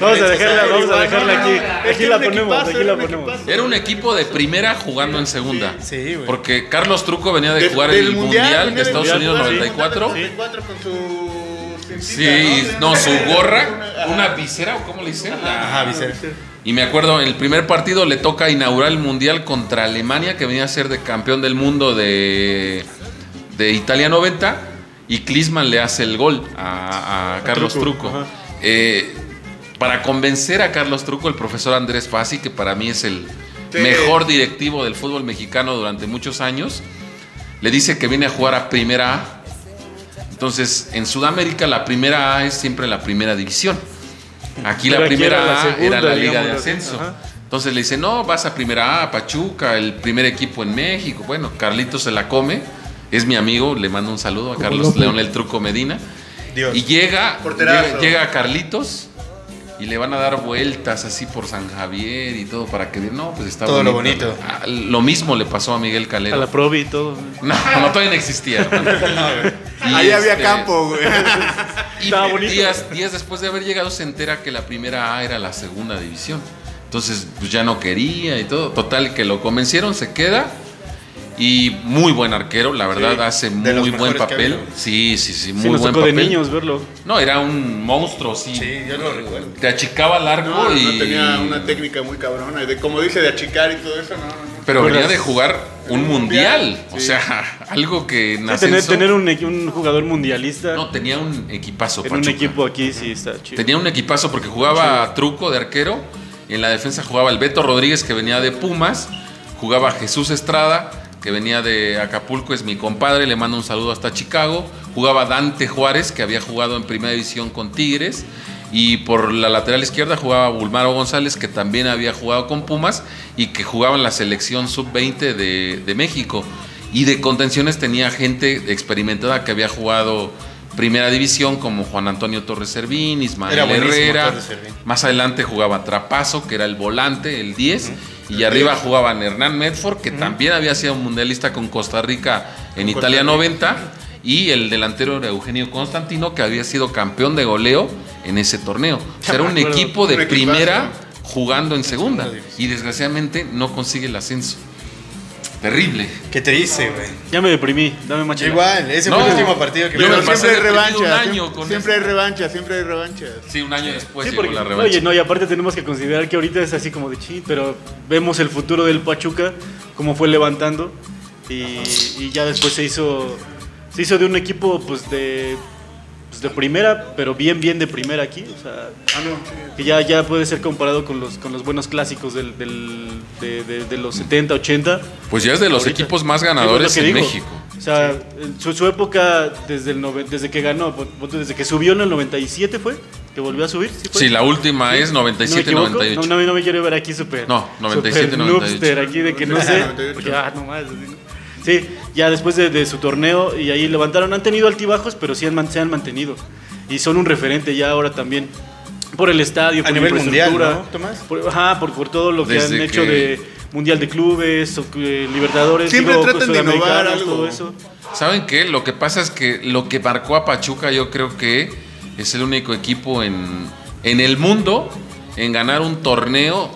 vamos a dejarla, vamos a Igual, dejarla aquí. Aquí la ponemos, aquí era la un ponemos. Era un equipo de primera jugando en segunda. Sí, güey. Porque Carlos Truco venía de jugar del el Mundial, de Estados Mundial, Unidos sí. 94. 94 con su... Sí, no, su gorra, una visera o cómo le dicen. Ajá, Vicente. Y me acuerdo, en el primer partido le toca inaugurar el Mundial contra Alemania, que venía a ser de campeón del mundo de, de Italia 90, y Klinsmann le hace el gol a, a Carlos Truco. Eh, para convencer a Carlos Truco, el profesor Andrés Fassi, que para mí es el Sí. mejor directivo del fútbol mexicano durante muchos años, le dice que viene a jugar a Primera A. Entonces, en Sudamérica la Primera A es siempre la primera división. Aquí Pero la aquí primera era la A segunda, era la liga de ascenso. ajá. Entonces le dice, no, vas a primera A, Pachuca, el primer equipo en México. Bueno, Carlitos se la come, es mi amigo, le mando un saludo a Carlos López. Leonel Truco Medina. Dios. Y llega, llega, llega Carlitos y le van a dar vueltas así por San Javier y todo para que no, pues está Todo lo bonito. Ah, Lo mismo le pasó a Miguel A Calero. la probi y todo. No, no todavía no existía. Ahí había este, campo, güey. y Estaba bonito. días, días después de haber llegado se entera que la primera A era la segunda división. Entonces, pues ya no quería y todo. Total, que lo convencieron, se queda. Y muy buen arquero, la verdad, Sí, hace de muy buen papel. Sí, sí, sí, Sí, muy nos buen tocó de papel. niños verlo. No, era un monstruo, sí. Sí, yo lo recuerdo. Te achicaba el arco No, y. no tenía una técnica muy cabrona. De, como dice, de achicar y todo eso, no. Pero venía de jugar un mundial. O sea, algo que en Sí, tener, tener un, jugador mundialista No, tenía un equipazo. en un equipo aquí sí está chido. Tenía un equipazo porque jugaba truco de arquero. Y en la defensa jugaba el Beto Rodríguez, que venía de Pumas. Jugaba Jesús Estrada, que venía de Acapulco, es mi compadre. Le mando un saludo hasta Chicago. Jugaba Dante Juárez, que había jugado en primera división con Tigres. Y por la lateral izquierda jugaba Bulmaro González, que también había jugado con Pumas y que jugaba en la selección sub-20 de, de México. Y de contenciones tenía gente experimentada que había jugado primera división, como Juan Antonio Torres Servín, Ismael Era Herrera. Servín. Más adelante jugaba Trapazo, que era el volante, el 10. Y arriba jugaban Hernán Medford, que también había sido mundialista con Costa Rica en Italia 90. Y el delantero era Eugenio Constantino, que había sido campeón de goleo en ese torneo. O sea, era un equipo de primera jugando en segunda. Y desgraciadamente no consigue el ascenso. Terrible. Qué triste, güey. Ya me deprimí, dame más igual, ese fue No, el último partido que yo me Pero pasé siempre hay deprimido un revancha. año siempre con siempre hay revancha, siempre hay revanchas. Sí, un año después Sí, llegó porque, la revancha. oye, no, y aparte tenemos que considerar que ahorita es así como de ching, pero vemos el futuro del Pachuca, cómo fue levantando, y, y ya después se hizo, se hizo de un equipo pues de, pues, de primera, pero bien, bien de primera aquí, o sea, que ya, ya puede ser comparado con los, con los buenos clásicos del, del- de, de- de los 70, 80. Pues ya es de los Ahorita. equipos más Sí, pues, ganadores en digo. México. O sea, en su, su época desde, el noven- desde que ganó, desde que subió en el 97 fue, que volvió a subir. Sí, fue? Sí, la última es ¿No me equivoco? 97-98. No, no, no me quiero ver aquí súper. No, 97, súper 98. noobster aquí de que no sé. 98. Porque, ah, no más. así, ¿no? Sí, ya después de, de su torneo y ahí levantaron. Han tenido altibajos, pero sí han, se han mantenido. Y son un referente ya ahora también. Por el estadio, A por la nivel mundial, infraestructura, ¿no, Tomás? Por, ajá, por, por todo lo que Desde han hecho que- de Mundial de Clubes, o, eh, Libertadores, Siempre digo, tratan de innovar algo. todo eso. ¿Saben qué? Lo que pasa es que lo que marcó a Pachuca yo creo que es el único equipo en, en el mundo en ganar un torneo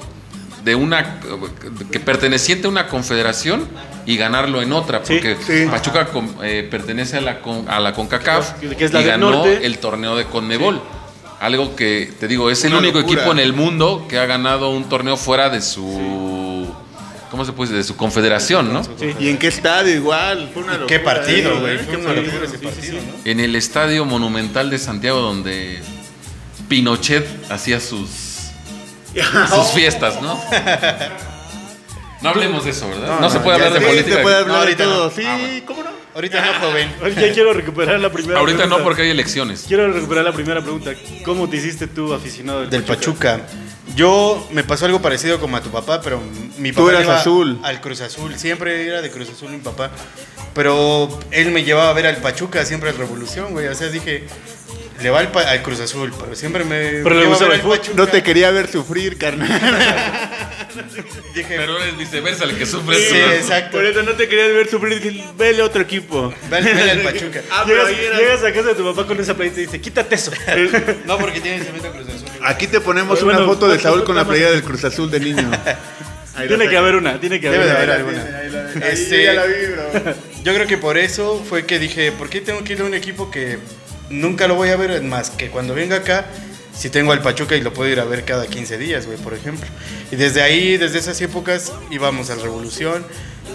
de una que perteneciente a una confederación y ganarlo en otra, porque sí. Pachuca con- eh, pertenece a la, con- a la CONCACAF Que es la y ganó norte. el torneo de CONMEBOL. Algo que, te digo, es el único locura. equipo en el mundo que ha ganado un torneo fuera de su... ¿Cómo se puede decir? De su confederación, ¿no? Sí. ¿Y en qué estadio igual? Fue una locura. Qué partido, ¿eh? güey. Qué Fue una partido. locura ese sí, sí, partido, sí. ¿no? en el Estadio Monumental de Santiago donde Pinochet hacía sus, sus fiestas, ¿no? No hablemos de eso, ¿verdad? No, se puede hablar de. Sí, política. se puede hablar No, de ahorita todo. no. Sí, Ah, bueno. ¿cómo no? Ahorita no, joven. Oye, ya quiero recuperar la primera Ahorita no porque hay elecciones. Quiero recuperar la primera pregunta. ¿Cómo te hiciste tú aficionado del, Del Pachuca. Yo me pasó algo parecido como a tu papá, pero mi Tú papá eras iba azul. al Cruz Azul. Siempre era de Cruz Azul mi papá. Pero él me llevaba a ver al Pachuca, siempre al Revolución, güey. O sea, dije, le va al, Cruz Azul, pero siempre me Pero le lleva a gustaba ver el. Pachuca. No te quería ver sufrir, carnal. Dije, Pero es viceversa el que sufre. sí, esto, ¿no? exacto. Por eso no te quería ver sufrir. dije, Vele a otro equipo. Vele, vele al Pachuca. Ah, pero Llegas, era- llegas a casa de tu papá con esa playita y dice, quítate eso. No, porque tiene cemento Cruz Azul. Aquí te ponemos Bueno, una foto de Saúl con la playera del Cruz Azul de niño. Ahí tiene que haber una, tiene que haber Debe de una. haber alguna. ahí la. Ahí Este- ya la vi, bro. Yo creo que por eso fue que dije, ¿por qué tengo que ir a un equipo que nunca lo voy a ver más que cuando venga acá? Si tengo al Pachuca y lo puedo ir a ver cada 15 días, güey, por ejemplo. Y desde ahí, desde esas épocas, íbamos al Revolución.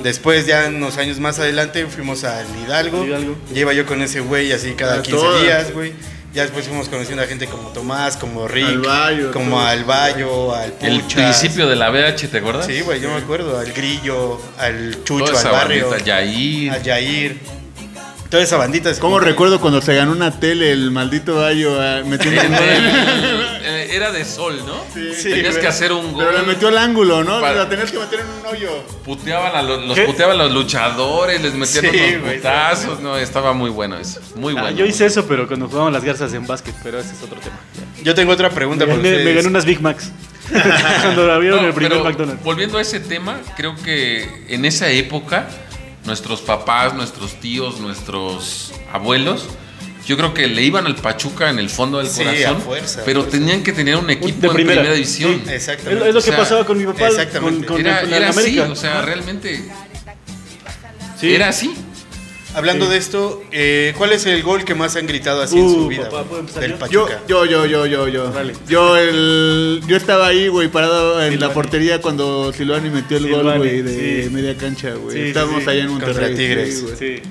Después, ya unos años más adelante, fuimos al Hidalgo. Hidalgo. Ya iba yo con ese güey así cada A 15 todas. días, güey. Ya después fuimos conociendo a gente como Tomás, como Rick, Al Bayo, como al Bayo, al El principio de la BH, ¿te acuerdas? Sí, güey, yo me acuerdo. Al Grillo, al Chucho, al Barrio, bandita, Yair. al Yair. Toda esa bandita. es ¿Cómo como- recuerdo cuando se ganó una tele el maldito gallo ah, metiendo el- eh, era de sol, ¿no? Sí, Tenías güey. que hacer un gol. Pero le metió al ángulo, ¿no? Para- La tenías que meter en un hoyo. Puteaban a los, los ¿Qué? puteaban a los luchadores, les metían Sí, unos putazos. No, estaba muy bueno eso. Muy Ah, bueno. yo hice eso, pero cuando jugaban las garzas en básquet, pero ese es otro tema. Yo tengo otra pregunta Me para gané, me ustedes. gané unas Big Macs. cuando abrieron No, el primer McDonald's. Volviendo a ese tema, creo que en esa época, nuestros papás, nuestros tíos, nuestros abuelos, yo creo que le iban al Pachuca en el fondo del Sí, corazón, a fuerza, pero a fuerza. tenían que tener un equipo de en primera, primera división. sí. Exactamente. Es, lo que O sea, pasaba con mi papá exactamente. con, Era, con era el así, América. o sea, realmente Sí. era así. Hablando Sí. de esto, eh, ¿cuál es el gol que más han gritado así en Uh, su vida? papá, güey, ¿puedo empezar del yo? Yo, Pachuca. yo, yo, yo, yo, yo. El, yo estaba ahí, güey, parado en la portería cuando Silvani metió el gol, güey, de sí. media cancha, güey. Sí, Estábamos sí. allá en Contra Monterrey. Tigres. sí,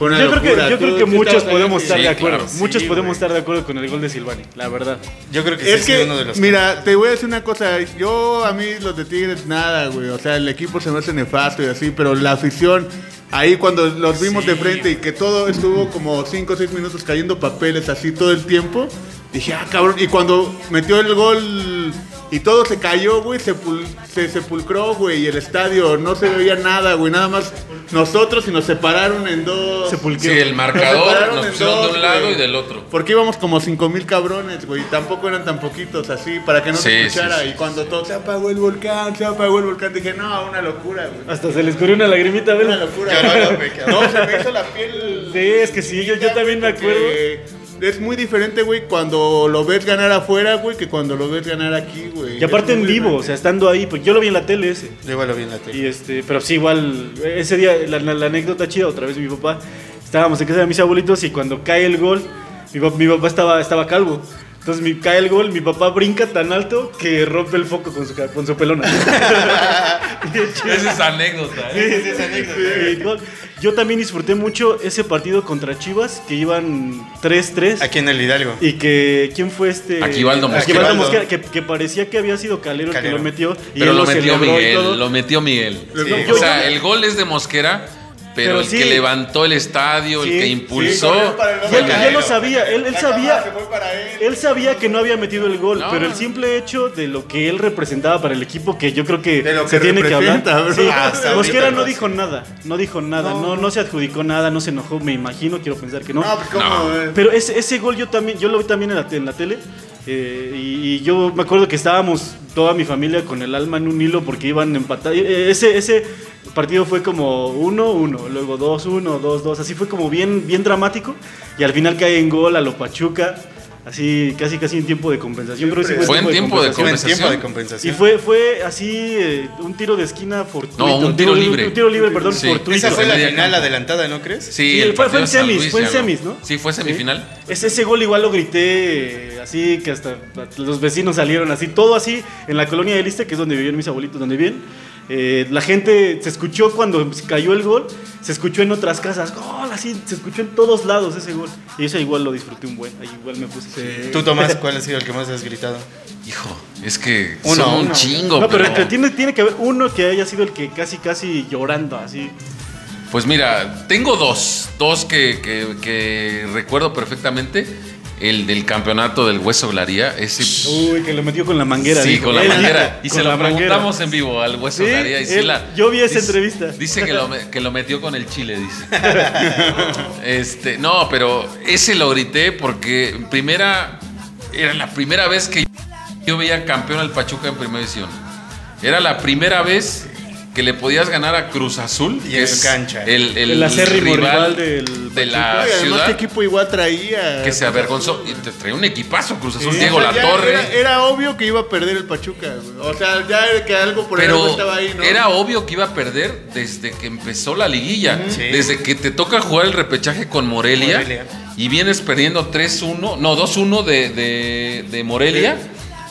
Yo creo que, locura. yo creo que muchos podemos estar sí, de acuerdo. claro. muchos Sí, podemos estar de acuerdo con el gol de Silvani, la verdad. Yo creo que sí Es que, uno de los mira, te voy a decir una cosa. Yo, a mí, los de Tigres, nada, güey. O sea, el equipo se me hace nefasto y así, pero la afición, ahí cuando los vimos de frente y que todo estuvo como 5 o 6 minutos cayendo papeles así todo el tiempo, dije, ah, cabrón. Y cuando metió el gol y todo se cayó, güey, se, pul- se sepulcró, güey, y el estadio no se veía nada, güey. Nada más nosotros y nos separaron en dos. Sepulqueo. Sí, el Nos marcador separaron nos en pusieron de dos, un lado güey. y del otro. Porque íbamos como 5 mil cabrones, güey. y Tampoco eran tan poquitos así, para que no se escuchara. sí, sí. Y cuando todo se apagó el volcán, se apagó el volcán, dije, no, una locura, güey. Hasta se les corrió una lagrimita, Una ¿ves? locura. Qué raro, güey, qué No, se me hizo la piel. Sí, es que sí, yo- yo también me acuerdo. Es muy diferente, güey, cuando lo ves ganar afuera, güey, que cuando lo ves ganar aquí, güey. Y aparte en vivo, o sea, estando ahí, pues yo lo vi en la tele ese. Yo igual lo vi en la tele. Y este, pero sí, igual, ese día, la, la- la anécdota chida, otra vez mi papá, estábamos en casa de mis abuelitos y cuando cae el gol, mi, mi papá estaba, estaba calvo. Entonces mi, cae el gol, mi papá brinca tan alto que rompe el foco con su, ca- con su pelona. Esa es anécdota, ¿eh? Y gol. Yo también disfruté mucho ese partido contra Chivas, que iban 3-3. Aquí en el Hidalgo. Y que, ¿quién fue este? Aquivaldo Mosquera. Aquivaldo. Mosquera, que, que parecía que había sido Calero, el que lo metió. Y Pero él lo metió celebró y todo. Miguel, lo metió Miguel. Sí. O sea, el gol es de Mosquera, pero, Pero el sí. que levantó el estadio, Sí, el que sí, impulsó, para el él, lo sabía, él, él sabía, cámara se fue para él. él sabía que no había metido el gol, No. pero el simple hecho de lo que él representaba para el equipo, que yo creo que, De lo se que tiene que hablar. Sí, Hasta Mosquera no no. dijo nada, no dijo nada, no, no, se adjudicó nada, no se enojó, me imagino, quiero pensar que no. No, pues eh, Pero ese, ese gol yo también, yo lo vi también en la, te- en la tele. eh, y, y yo me acuerdo que estábamos toda mi familia con el alma en un hilo porque iban empatados. Ese, ese partido fue como 1-1, luego 2-1, 2-2. Así fue como bien, bien dramático. Y al final cae en gol a lo Pachuca. Así, casi, casi en tiempo de compensación. Creo que sí Fue en tiempo de Fue en tiempo de compensación. Y compensación. fue, fue así eh, un tiro de esquina fortuito. No, un tiro libre. Un, tiro libre, perdón, Sí. fortuito. Esa fue la final campo. adelantada, ¿no crees? Sí, Sí, el fue- fue en de semis, Luis fue en semis, ¿no? Sí, fue semifinal. Ese, ese gol igual lo grité eh, así que hasta los vecinos salieron así, todo así en la colonia de Liste, que es donde vivían mis abuelitos, donde viven. Eh, la gente se escuchó cuando cayó el gol, se escuchó en otras casas, gol, así, se escuchó en todos lados ese gol. Y eso igual lo disfruté un buen, ahí igual me puse. Tú, Tomás, ¿cuál ha sido el que más has gritado? Hijo, es que Uno, son un uno. chingo. No, pero, pero- entre- tiene, tiene que haber uno que haya sido el que casi, casi llorando, así. Pues mira, tengo dos, dos que, que- que recuerdo perfectamente. El del campeonato del Hueso Glaría, ese Uy, que lo metió con la manguera. Sí, dijo. con la Él manguera. Y se lo preguntamos en vivo al Hueso Sí, Glaría. Y sí él- la- yo vi esa dice- entrevista. Dice que lo, que lo metió con el chile, dice. este, no, pero ese lo grité porque primera, era la primera vez que yo veía campeón al Pachuca en primera división. Era la primera vez que le podías ganar a Cruz Azul, Y que es cancha. el, el El acérrimo rival rival del de la Oye, además, ciudad ¿qué equipo igual traía? que se avergonzó. Y te traía un equipazo Cruz Azul, Sí, Diego o sea, La Torre. Era, era obvio que iba a perder el Pachuca. O sea, ya era que algo por algo Pero estaba ahí, ¿no? era obvio que iba a perder desde que empezó la liguilla. Sí. Desde que te toca jugar el repechaje con Morelia, Morelia. y vienes perdiendo 3-1, no, 2-1 de, de- de Morelia.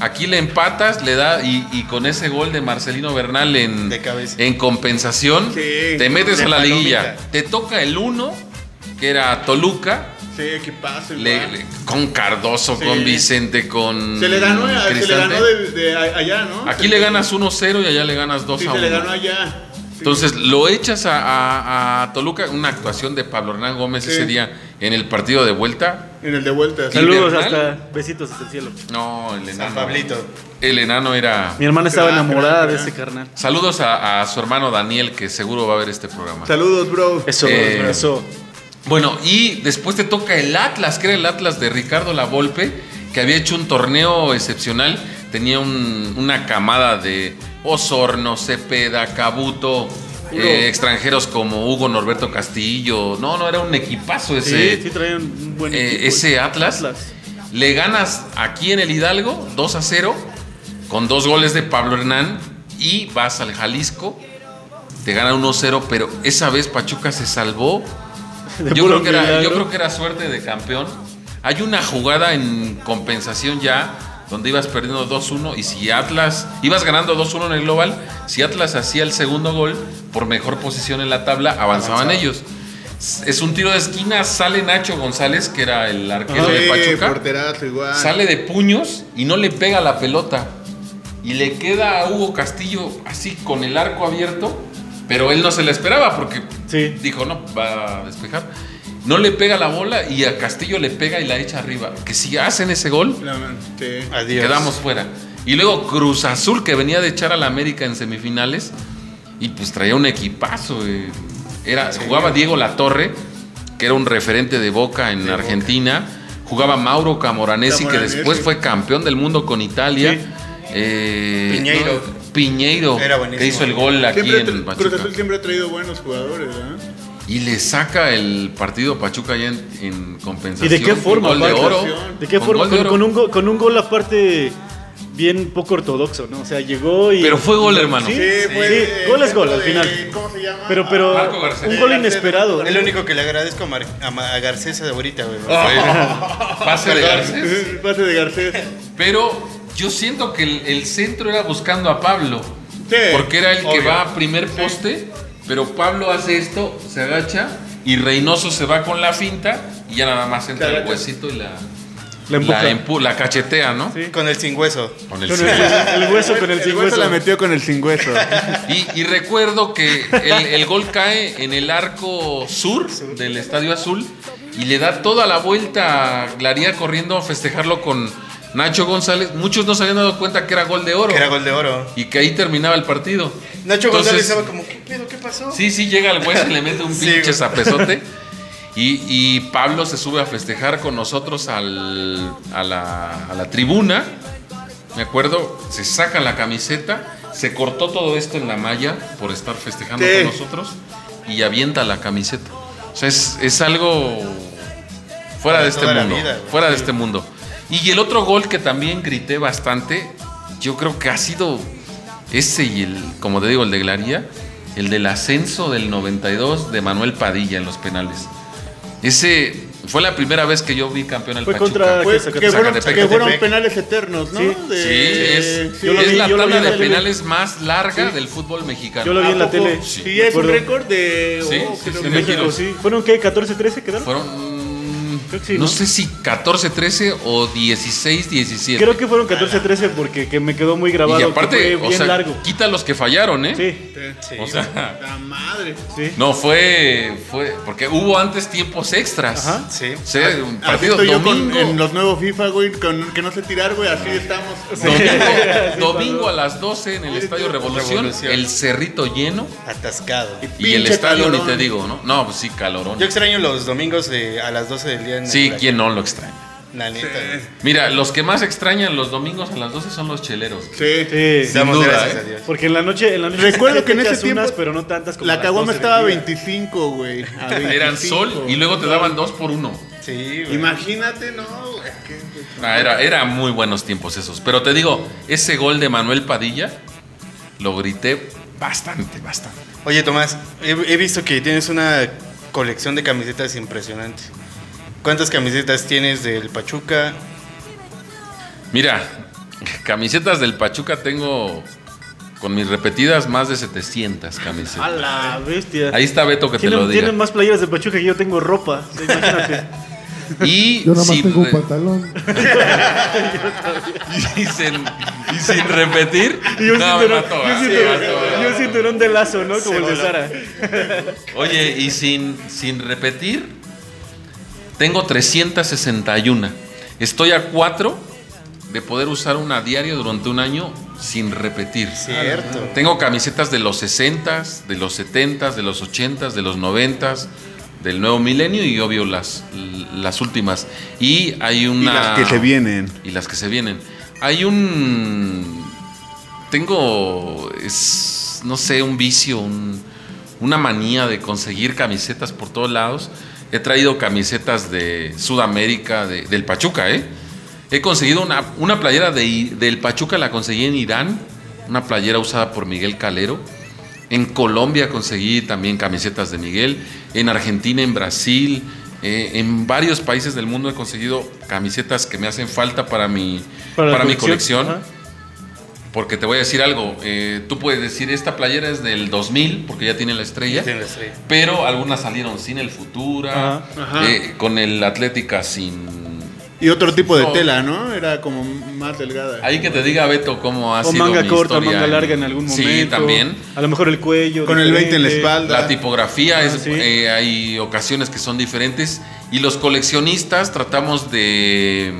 Aquí le empatas, le da, y, y con ese gol de Marcelino Bernal en, De cabeza. en compensación, Sí, te metes a la palomita. liguilla. Te toca el 1, que era Toluca, Sí, equipazo. le- le- con Cardoso, Sí. con Vicente, con. se le ganó, se le ganó de, allá, ¿no? Aquí le ganas 1-0 y allá le ganas 2 Sí, se 1. le ganó allá. Entonces lo echas a, a- a Toluca, una actuación de Pablo Hernán Gómez ese día en el partido de vuelta. En el de vuelta. sí. Saludos hasta besitos hasta el cielo. No, el enano. San Pablito. El enano era. Mi hermana estaba enamorada de ese carnal. Saludos a, a su hermano Daniel, que seguro va a ver este programa. Saludos, bro. Eso, Eh, eso. Bueno, y después te toca el Atlas, que era el Atlas de Ricardo Lavolpe, que había hecho un torneo excepcional. Tenía un- una camada de Osorno, Cepeda, Cabuto, eh, extranjeros como Hugo Norberto Castillo. No, no, era un equipazo ese. Sí, sí traían un buen eh, equipo. ese Atlas, le ganas aquí en el Hidalgo 2 a 0 con dos goles de Pablo Hernán y vas al Jalisco, te gana 1 0, pero esa vez Pachuca se salvó Yo creo, que era, yo creo que era suerte de campeón. Hay una jugada en compensación ya donde ibas perdiendo 2-1 y si Atlas, ibas ganando 2-1 en el global, si Atlas hacía el segundo gol por mejor posición en la tabla, avanzaban ellos. Es un tiro de esquina, sale Nacho González, que era el arquero de Sí, Pachuca, porterazo igual. sale de puños y no le pega la pelota. Y le queda a Hugo Castillo así con el arco abierto, pero él no se la esperaba porque Sí. dijo, no, va a despejar. No le pega la bola y a Castillo le pega y la echa arriba. Que si hacen ese gol, quedamos fuera. Y luego Cruz Azul, que venía de echar a la América en semifinales, y pues traía un equipazo. eh. Era, jugaba Diego Latorre, que era un referente de Boca en Argentina. Jugaba Mauro Camoranesi, que después fue campeón del mundo con Italia. Sí. Eh, Piñeiro. no, Piñeiro, que hizo el gol aquí Siempre en Pachuca. Cruz Azul siempre ha traído buenos jugadores, ¿verdad? Y le saca el partido Pachuca ya en, en compensación. ¿Y de qué con forma, Gol de oro. ¿De qué Con forma? gol de Con, oro. con un gol, con un gol aparte bien poco ortodoxo, ¿no? O sea, llegó y... Pero fue gol, hermano. Sí, Sí, fue sí, gol es gol al de- final. ¿Cómo se llama? Pero, pero Marco Garcés. un gol Garcés. inesperado. Es lo único que le agradezco a, Mar- a, Garcés ahorita, güey. Fue pase de Garcés. Pase de Garcés. Pero yo siento que el, el centro era buscando a Pablo. Sí. Porque era el que va a primer poste. Pero Pablo hace esto, se agacha. Y Reynoso se va con la finta. Y ya nada más entra el huesito y la, La empuja. la, empu- la cachetea, ¿no? Sí. Con el sin hueso. Con el Con el, el hueso con el sin hueso hueso. la metió con el sin hueso. Y, y recuerdo que el, el gol cae en el arco sur del Estadio Azul y le da toda la vuelta a Glaría corriendo a festejarlo con Nacho González. Muchos no se habían dado cuenta que era gol de oro Que era gol de oro. y que ahí terminaba el partido. Nacho Entonces, González estaba como, ¿qué pedo? ¿Qué pasó? Sí, sí, llega al hueso y le mete un pinche zapezote. Y, y Pablo se sube a festejar con nosotros al- a, la, a la tribuna. Me acuerdo, se saca la camiseta, se cortó todo esto en la malla por estar festejando Sí. con nosotros y avienta la camiseta. O sea, es, es algo fuera de este mundo. vida, fuera de este mundo. Y el otro gol que también grité bastante, yo creo que ha sido ese y el, como te digo, el de Glaría, el del ascenso del 92 de Manuel Padilla en los penales. Ese fue la primera vez que yo vi campeón al Fue Pachuca. contra- Fue- que, fueron, que fueron penales eternos, ¿no? Sí. De- Sí, es, sí. Es vi, la vi tabla de penales más larga del fútbol mexicano. Yo lo vi en la tele. Sí. Sí, es un récord de. Sí, oh, sí, sí, que México, giros. sí. ¿Fueron qué? ¿14-13 quedaron? Fueron, Creo que sí, no ¿no? sé si 14, 13 o 16, 17. Creo que fueron 14-13 porque que me quedó muy grabado. y que aparte, fue o bien sea, largo. quita los que fallaron, ¿eh? Sí, Sí, O sea, La madre. sí. no fue, fue, porque hubo antes tiempos extras. Ajá. Sí. O sea, un Así partido estoy yo con- domingo. en los nuevos FIFA, güey, con que no sé tirar, güey, así estamos. Domingo, domingo a las 12 en el Estadio Revolución, Revolución. el cerrito lleno Atascado. y el estadio calorón. ni te digo, ¿no? No, pues sí, calorón. Yo extraño los domingos de, a las 12 del día. En Sí, Huracán. ¿quién no lo extraña? La neta. güey. Mira, los que más extrañan los domingos a las 12 son los cheleros. Sí. Sí. Sin Damos duda, gracias ¿eh? a Dios. Porque en la noche, en la noche Recuerdo sí que en ese tiempo unas, pero no tantas como La caguama 12 del estaba a día. 25, güey. Eran 25. sol y luego te daban dos por uno. Sí, güey. Imagínate, no, Ah, era, era muy buenos tiempos esos. Pero te digo, ese gol de Manuel Padilla lo grité bastante, bastante. Oye, Tomás, he, he visto que tienes una colección de camisetas impresionante. ¿Cuántas camisetas tienes del Pachuca? Mira, camisetas del Pachuca tengo con mis repetidas más de 700 A camisetas. la bestia. Ahí está Beto que te lo diga. tienen más playeras de Pachuca que yo tengo ropa. imagínate. Y Yo nada más sin, tengo un pantalón. y sin, y sin repetir. Y yo no, me cinturón, mató, sí, cinturón- mató, yo cinturón de lazo, ¿no? Como el de. Sara. Oye, y sin, sin repetir, tengo 361. Estoy a 4 de poder usar una diario durante un año sin repetir. Cierto. Tengo camisetas de los 60s, de los 70s, de los 80s, de los 90s, del nuevo milenio y obvio las, las últimas. Y hay Y una... las que se vienen. Y las que se vienen. Hay un... Tengo... Es, no sé, un vicio, un- una manía de conseguir camisetas por todos lados. He traído camisetas de Sudamérica, de- del Pachuca, ¿eh? He conseguido una, una playera de, del Pachuca, la conseguí en Irán. Una playera usada por Miguel Calero. En Colombia conseguí también camisetas de Miguel. En Argentina, en Brasil, eh, en varios países del mundo he conseguido camisetas que me hacen falta para mi, para, mi colección. Ajá. Porque te voy a decir algo, eh, tú puedes decir, esta playera es del 2000, porque ya tiene la estrella, Tiene la estrella. pero algunas salieron sin el Futura, Ajá. Ajá. eh, con el Atlética sin... Y otro tipo de No. tela, ¿no? Era como más delgada. Ahí que te diga Beto cómo ha O sido manga mi corta, historia manga larga en algún momento. Sí, también. A lo mejor el cuello. Con el 20 en la espalda. La tipografía, Ah, es, sí. eh, hay ocasiones que son diferentes y los coleccionistas tratamos de,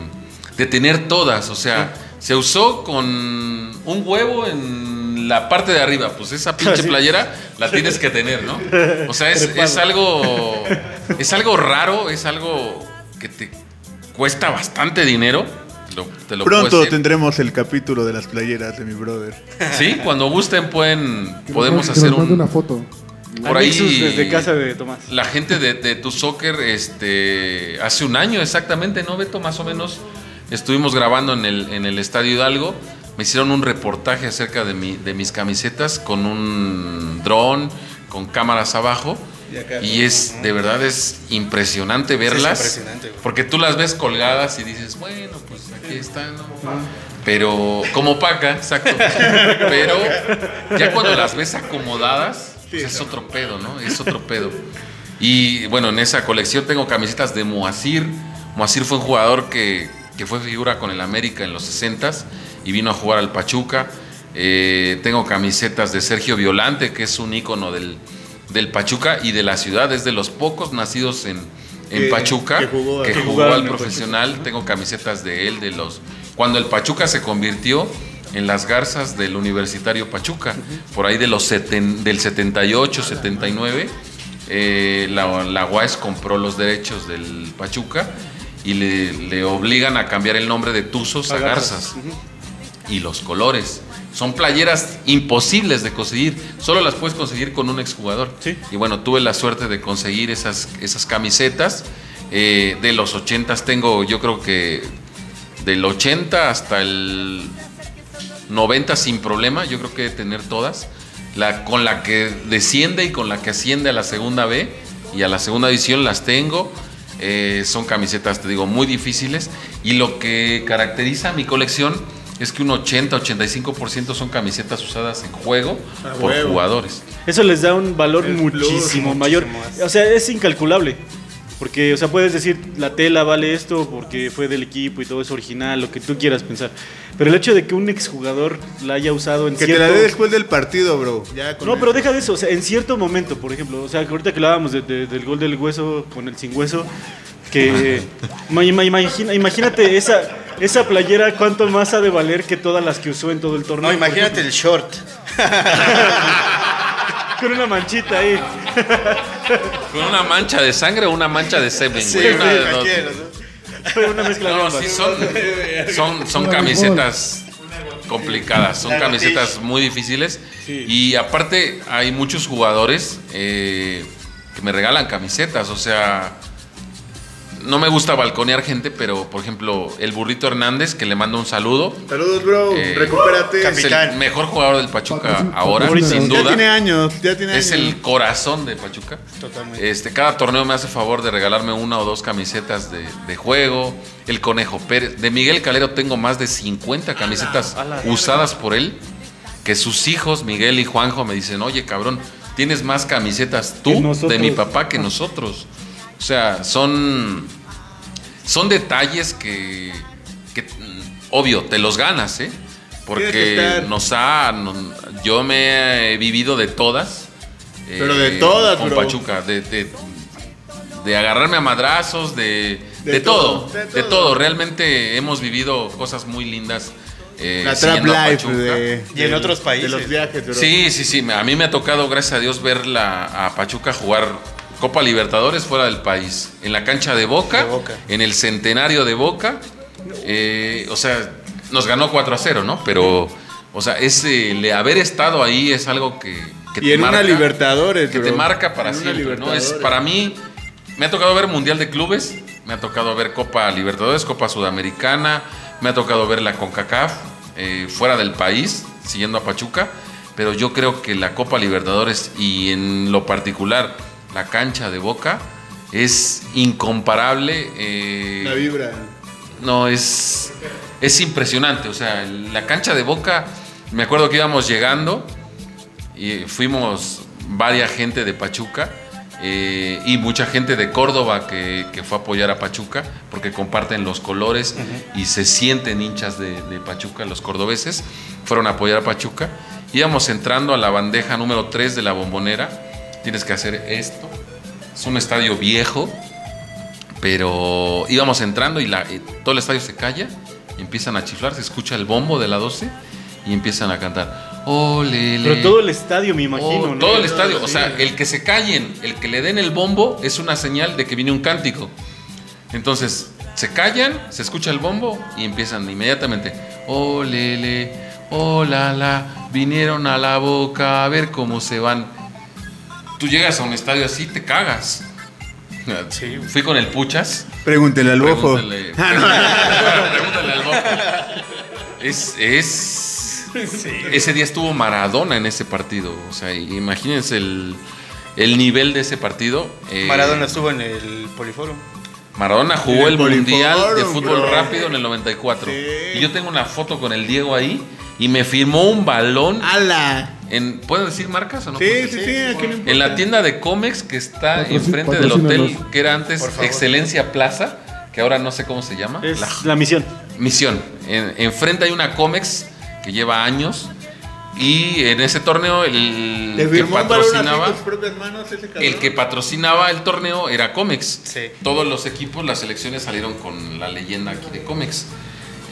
de tener todas, o sea, se usó con un huevo en la parte de arriba, pues esa pinche playera la tienes que tener, ¿no? O sea, es, es algo es algo raro, es algo que te cuesta bastante dinero. lo- te lo puedo Pronto tendremos el capítulo de las playeras de mi brother. Sí, cuando gusten pueden podemos hacer un una foto. por ahí desde casa de Tomás. La gente de, de tu soccer, este, hace un año exactamente, ¿no, Beto? Más o menos estuvimos grabando en el, en el Estadio Hidalgo. Me hicieron un reportaje acerca de, mi, de mis camisetas con un dron, con cámaras abajo. Y Y es, de verdad, es impresionante verlas. impresionante, güey. Porque tú las ves colgadas y dices, bueno, pues aquí están. ¿no? Pero, como paca, exacto. Pero ya cuando las ves acomodadas, pues es otro pedo, ¿no? Es otro pedo. Y bueno, en esa colección tengo camisetas de Moacir. Moacir fue un jugador que, que fue figura con el América en los 60s y vino a jugar al Pachuca. Eh, tengo camisetas de Sergio Violante, que es un ícono del, del Pachuca y de la ciudad. Es de los pocos nacidos en, en Que- Pachuca que jugó- que al profesional. Tengo camisetas de él, de los. Cuando el Pachuca se convirtió en las garzas del Universitario Pachuca, por ahí de los seten- del 78, 79, eh, la, la UAS compró los derechos del Pachuca y le, le obligan a cambiar el nombre de Tuzos a. Garzas. Y los colores. Son playeras imposibles de conseguir. Solo las puedes conseguir con un exjugador. Sí. Y bueno, tuve la suerte de conseguir esas, esas camisetas. Eh, de los 80 tengo, yo creo que del 80 hasta el 90 sin problema. Yo creo que de tener todas. La, con la que desciende y con la que asciende a la segunda B y a la segunda edición las tengo. Eh, son camisetas, te digo, muy difíciles. Y lo que caracteriza mi colección es que un 80-85% son camisetas usadas en juego A por huevo. jugadores. Eso les da un valor El plus, muchísimo mayor. más. O sea, es incalculable. Porque, o sea, puedes decir, la tela vale esto porque fue del equipo y todo es original, lo que tú quieras pensar. Pero el hecho de que un exjugador la haya usado en Que te cierto... la dé después del partido, bro. Ya con No, el- pero deja de eso, o sea, en cierto momento, por ejemplo, o sea, que ahorita que hablábamos de- de- del gol del hueso con el sin hueso, que ma- ma- imagina- imagínate esa, esa playera cuánto más ha de valer que todas las que usó en todo el torneo. No, imagínate el short. Con una manchita ahí. ¿Con una mancha de sangre o una mancha de semen? Sí, güey? Una de dos. Fue una mezcla de No, ambas. sí, son, son, son camisetas complicadas, son camisetas muy difíciles. Sí. Y aparte hay muchos jugadores eh, que me regalan camisetas, o sea, no me gusta balconear gente, pero por ejemplo, el burrito Hernández, que le mando un saludo. Saludos, bro. Eh, Recupérate. Es Capitán. el mejor jugador del Pachuca ahora, sin Ya duda. tiene años, ya tiene Es años. el corazón de Pachuca. Totalmente. Este, cada torneo me hace favor de regalarme una o dos camisetas de, de juego. El Conejo Pérez. De Miguel Calero tengo más de 50 camisetas a la usadas por él. Que sus hijos, Miguel y Juanjo, me dicen, oye cabrón, tienes más camisetas tú de mi papá que nosotros. O sea, son, son detalles que, que, obvio, te los ganas, ¿eh? Porque nos ha, no- yo me he vivido de todas. eh, Pero de todas, Con bro. Pachuca, de, de, de agarrarme a madrazos, de, De de, todo, todo, de de todo. Realmente hemos vivido cosas muy lindas. eh, La trap life de, Y en de- otros países. De los viajes, bro. Sí, sí, sí. A mí me ha tocado, gracias a Dios, ver la, a Pachuca jugar Copa Libertadores fuera del país. En la cancha de Boca, De Boca. en el centenario de Boca. Eh, o sea, nos ganó 4 a 0, ¿no? Pero, o sea, ese, el haber estado ahí es algo que, que Y en una marca, Libertadores, Que bro. te marca para En una siempre, ¿no? Es, para mí, me ha tocado ver Mundial de Clubes, me ha tocado ver Copa Libertadores, Copa Sudamericana, me ha tocado ver la CONCACAF eh, fuera del país, siguiendo a Pachuca. pero yo creo que la Copa Libertadores y en lo particular la cancha de Boca es incomparable. eh, La vibra. no, es, es impresionante. O sea, la cancha de Boca, me acuerdo que íbamos llegando y fuimos varias gente de Pachuca eh, y mucha gente de Córdoba que, que fue a apoyar a Pachuca porque comparten los colores y se sienten hinchas de, de Pachuca, los cordobeses. Fueron a apoyar a Pachuca. Íbamos entrando a la bandeja número 3 de la bombonera. Tienes que hacer esto. Es un estadio viejo, pero íbamos entrando y, la- y todo el estadio se calla y empiezan a chiflar, se escucha el bombo de la 12 y empiezan a cantar. Ole, Pero todo el estadio, me imagino, Oh, ¿no? todo el estadio, o sea, el que se callen, el que le den el bombo es una señal de que viene un cántico. Entonces, se callan, se escucha el bombo y empiezan inmediatamente. Olele, hola, la, vinieron a la boca a ver cómo se van. Tú llegas a un estadio así, te cagas. Sí. Fui con el Puchas. Pregúntele al bojo. Pregúntale, pregúntale al bojo. Es, es, ese día estuvo Maradona en ese partido. O sea, imagínense el, el nivel de ese partido. Eh, Maradona estuvo en el Poliforum. Maradona jugó el el Mundial de Fútbol bro. Rápido en el 94. Sí. Y yo tengo una foto con el Diego ahí y me firmó un balón. ¡Hala! En, ¿Puedo decir marcas o no? Sí, puedo sí, decir? sí, aquí no. En la tienda de Comex que está Patrocin- enfrente del hotel, que era antes. Excelencia Plaza, que ahora no sé cómo se llama. Es La- la misión. Misión. En- enfrente hay una Comex que lleva años. Y en ese torneo el ¿Te que patrocinaba, manos el que patrocinaba el torneo era Comex. Sí. Todos los equipos, las selecciones salieron con la leyenda aquí de Comex.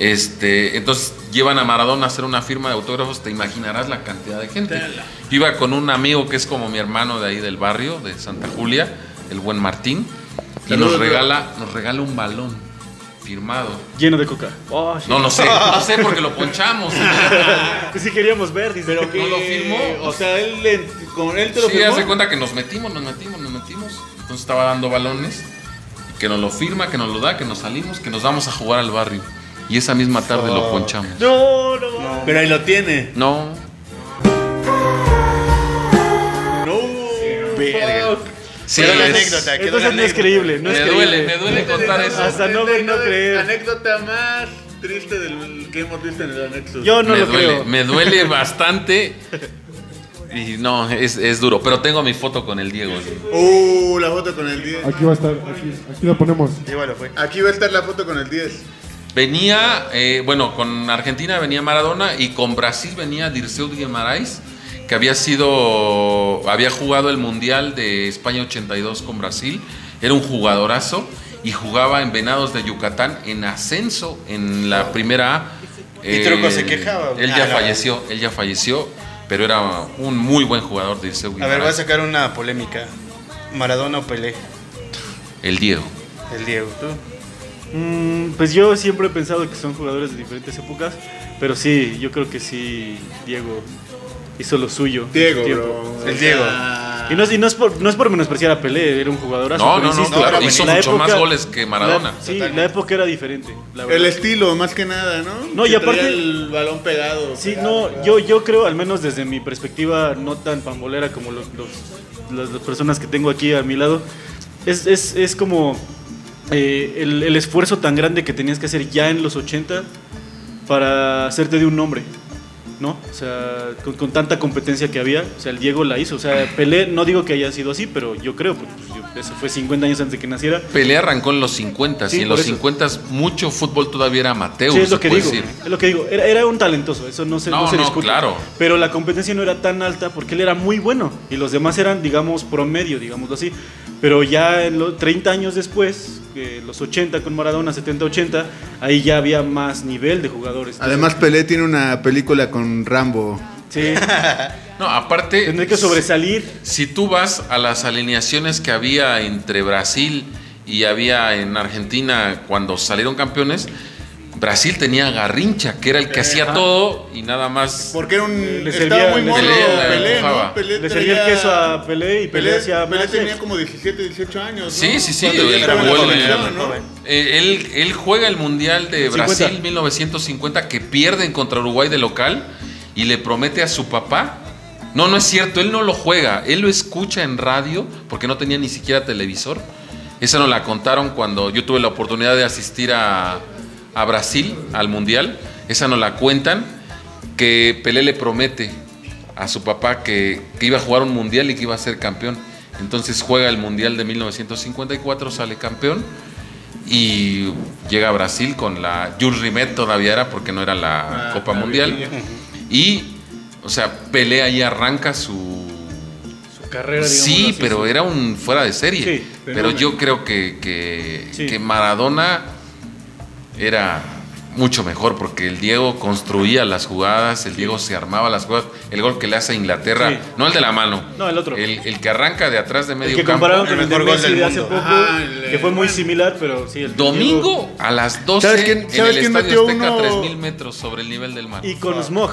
Este, entonces llevan a Maradona a hacer una firma de autógrafos, te imaginarás la cantidad de gente. Yo iba con un amigo que es como mi hermano de ahí del barrio, de Santa Julia, el buen Martín, y nos regala, nos regala un balón firmado. Lleno de coca. Oh, sí. No, no sé, no sé porque lo ponchamos. Pues sí queríamos ver, dice. Pero no que lo firmó. O sea, él, le- con él te lo Sí, firmó. hace cuenta que nos metimos, nos metimos, nos metimos. Entonces estaba dando balones. que nos lo firma, que nos lo da, que nos salimos, que nos vamos a jugar al barrio. Y esa misma tarde lo ponchamos. No, no, no. Pero ahí lo tiene. No, No. Verga. sí, Quedó la es- anécdota, quedó Entonces no es anécdota. creíble. No me es duele, creíble. me duele contar eso. Hasta no ver, no creer. Anécdota más triste del que hemos visto en el anexo. Yo no me lo duele, creo. me duele bastante. Y no, es, es duro. Pero tengo mi foto con el Diego. sí. Uh, la foto con el 10. Aquí va a estar, aquí, aquí la ponemos. Fue. Aquí va a estar la foto con el 10. Venía, eh, bueno, con Argentina venía Maradona y con Brasil venía Dirceu Guimarães, que había sido, había jugado el Mundial de España 82 con Brasil, era un jugadorazo y jugaba en Venados de Yucatán en ascenso en la primera A. Y Truco se quejaba. Él Ah, ya no. falleció, él ya falleció, pero era un muy buen jugador Dirceu A ver, voy a Guimarães. sacar una polémica. Maradona o Pelé. El Diego. El Diego. ¿Tú? Mm, pues yo siempre he pensado que son jugadores de diferentes épocas, pero sí, yo creo que sí, Diego hizo lo suyo. Diego, bro. El Diego. Y no, es- y no es por, no es por menospreciar a Pelé, era un jugadorazo. No, pero no, no, insisto, claro, era hizo mucho más goles que Maradona. la- sí, Totalmente. la época era diferente. la El estilo, más que nada, ¿no? No, y aparte- el balón pegado. Sí, pegado, no, pegado. yo, yo creo, al menos desde mi perspectiva, no tan pambolera como los, los- las, las personas que tengo aquí a mi lado, es, es, es como eh, el, el esfuerzo tan grande que tenías que hacer ya en los 80 para hacerte de un nombre, ¿no? O sea, con, con tanta competencia que había, o sea, el Diego la hizo. O sea, Pelé, no digo que haya sido así, pero yo creo, pues, yo- eso fue 50 años antes de que naciera. Pelé arrancó en los 50 Sí, y en los eso. 50 mucho fútbol todavía era amateur. Sí, es lo que digo. decir. Es lo que digo. Era, era un talentoso, eso no se, no No, se no, discute. claro. Pero la competencia no era tan alta porque él era muy bueno y los demás eran, digamos, promedio, digámoslo así. Pero ya en los 30 años después, eh, los 80 con Maradona, 70-80, ahí ya había más nivel de jugadores. Además, Pelé tiene una película con Rambo. sí, No, aparte, tendría que sobresalir. si tú vas a las alineaciones que había entre Brasil y había en Argentina cuando salieron campeones, Brasil tenía a Garrincha, que era el que hacía todo y nada más. Porque era un. Le estaba servía- muy le mono Pelé. ¿no? Pelé Le servía el queso a Pelé y Pelé, Pelé, hacía Pelé tenía como 17, 18 años. ¿no? Sí, sí, sí, Cuando él ya estaba en la jugó el- selección, ¿no? Eh, él, él juega el Mundial de 50. Brasil 1950 que pierden contra Uruguay de local y le promete a su papá No, no es cierto, él no lo juega, él lo escucha en radio porque no tenía ni siquiera televisor. Esa nos la contaron cuando yo tuve la oportunidad de asistir a, a Brasil, al Mundial. Esa nos la cuentan, que Pelé le promete a su papá que, que iba a jugar un Mundial y que iba a ser campeón. Entonces juega el Mundial de 1954, sale campeón y llega a Brasil con la Jules Rimet todavía era porque no era la Ah, Copa la Mundial. Y, o sea, Pelé ahí arranca su... Su carrera, digamos Sí, así, pero era un fuera de serie. Sí, pero yo creo que, que, Sí. que Maradona era mucho mejor porque el Diego construía las jugadas, el Diego se armaba las jugadas. El gol que le hace a Inglaterra, Sí. no el de la mano, No, el otro. el, el que arranca de atrás de El medio que campo. compararon el con el de mejor gol Messi del de hace mundo. poco, Ajá, el- que fue muy similar, pero sí. El Domingo Diego- a las 12 ¿Sabes quién- en sabes el quién Estadio metió Azteca, uno? 3000 metros sobre el nivel del mar. Y con smog.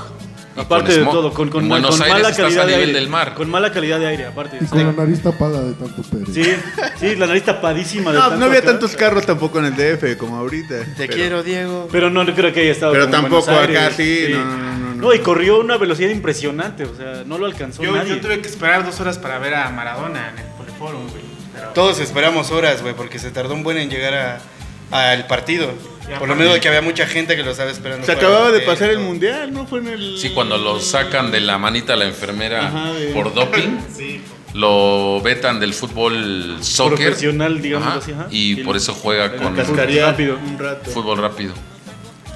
Y Aparte con de smog. todo, con, con, con mala calidad a de aire. del mar. Con mala calidad de aire, aparte. Y con la nariz tapada de tanto Pérez. Sí, sí, la nariz tapadísima de No, tanto no había acá. tantos carros tampoco en el DF como ahorita. Te Pero- quiero, Diego. Pero no creo que haya estado. Pero tampoco acá, sí, no, no, no, no. No, y corrió a una velocidad impresionante, o sea, no lo alcanzó Yo, nadie. yo tuve que esperar dos horas para ver a Maradona en el Poliforum, güey. Pero Todos esperamos horas, güey, porque se tardó un buen en llegar a- al partido. Por lo menos de que había mucha gente que lo estaba esperando. Se acababa de pasar el mundial, ¿no? Fue en el. Sí, cuando lo sacan de la manita a la enfermera Ajá, por doping, sí, lo vetan del fútbol soccer. Profesional, digamos Ajá, así, ajá. Y por eso juega con Cascaría Rápido. un rato. fútbol rápido.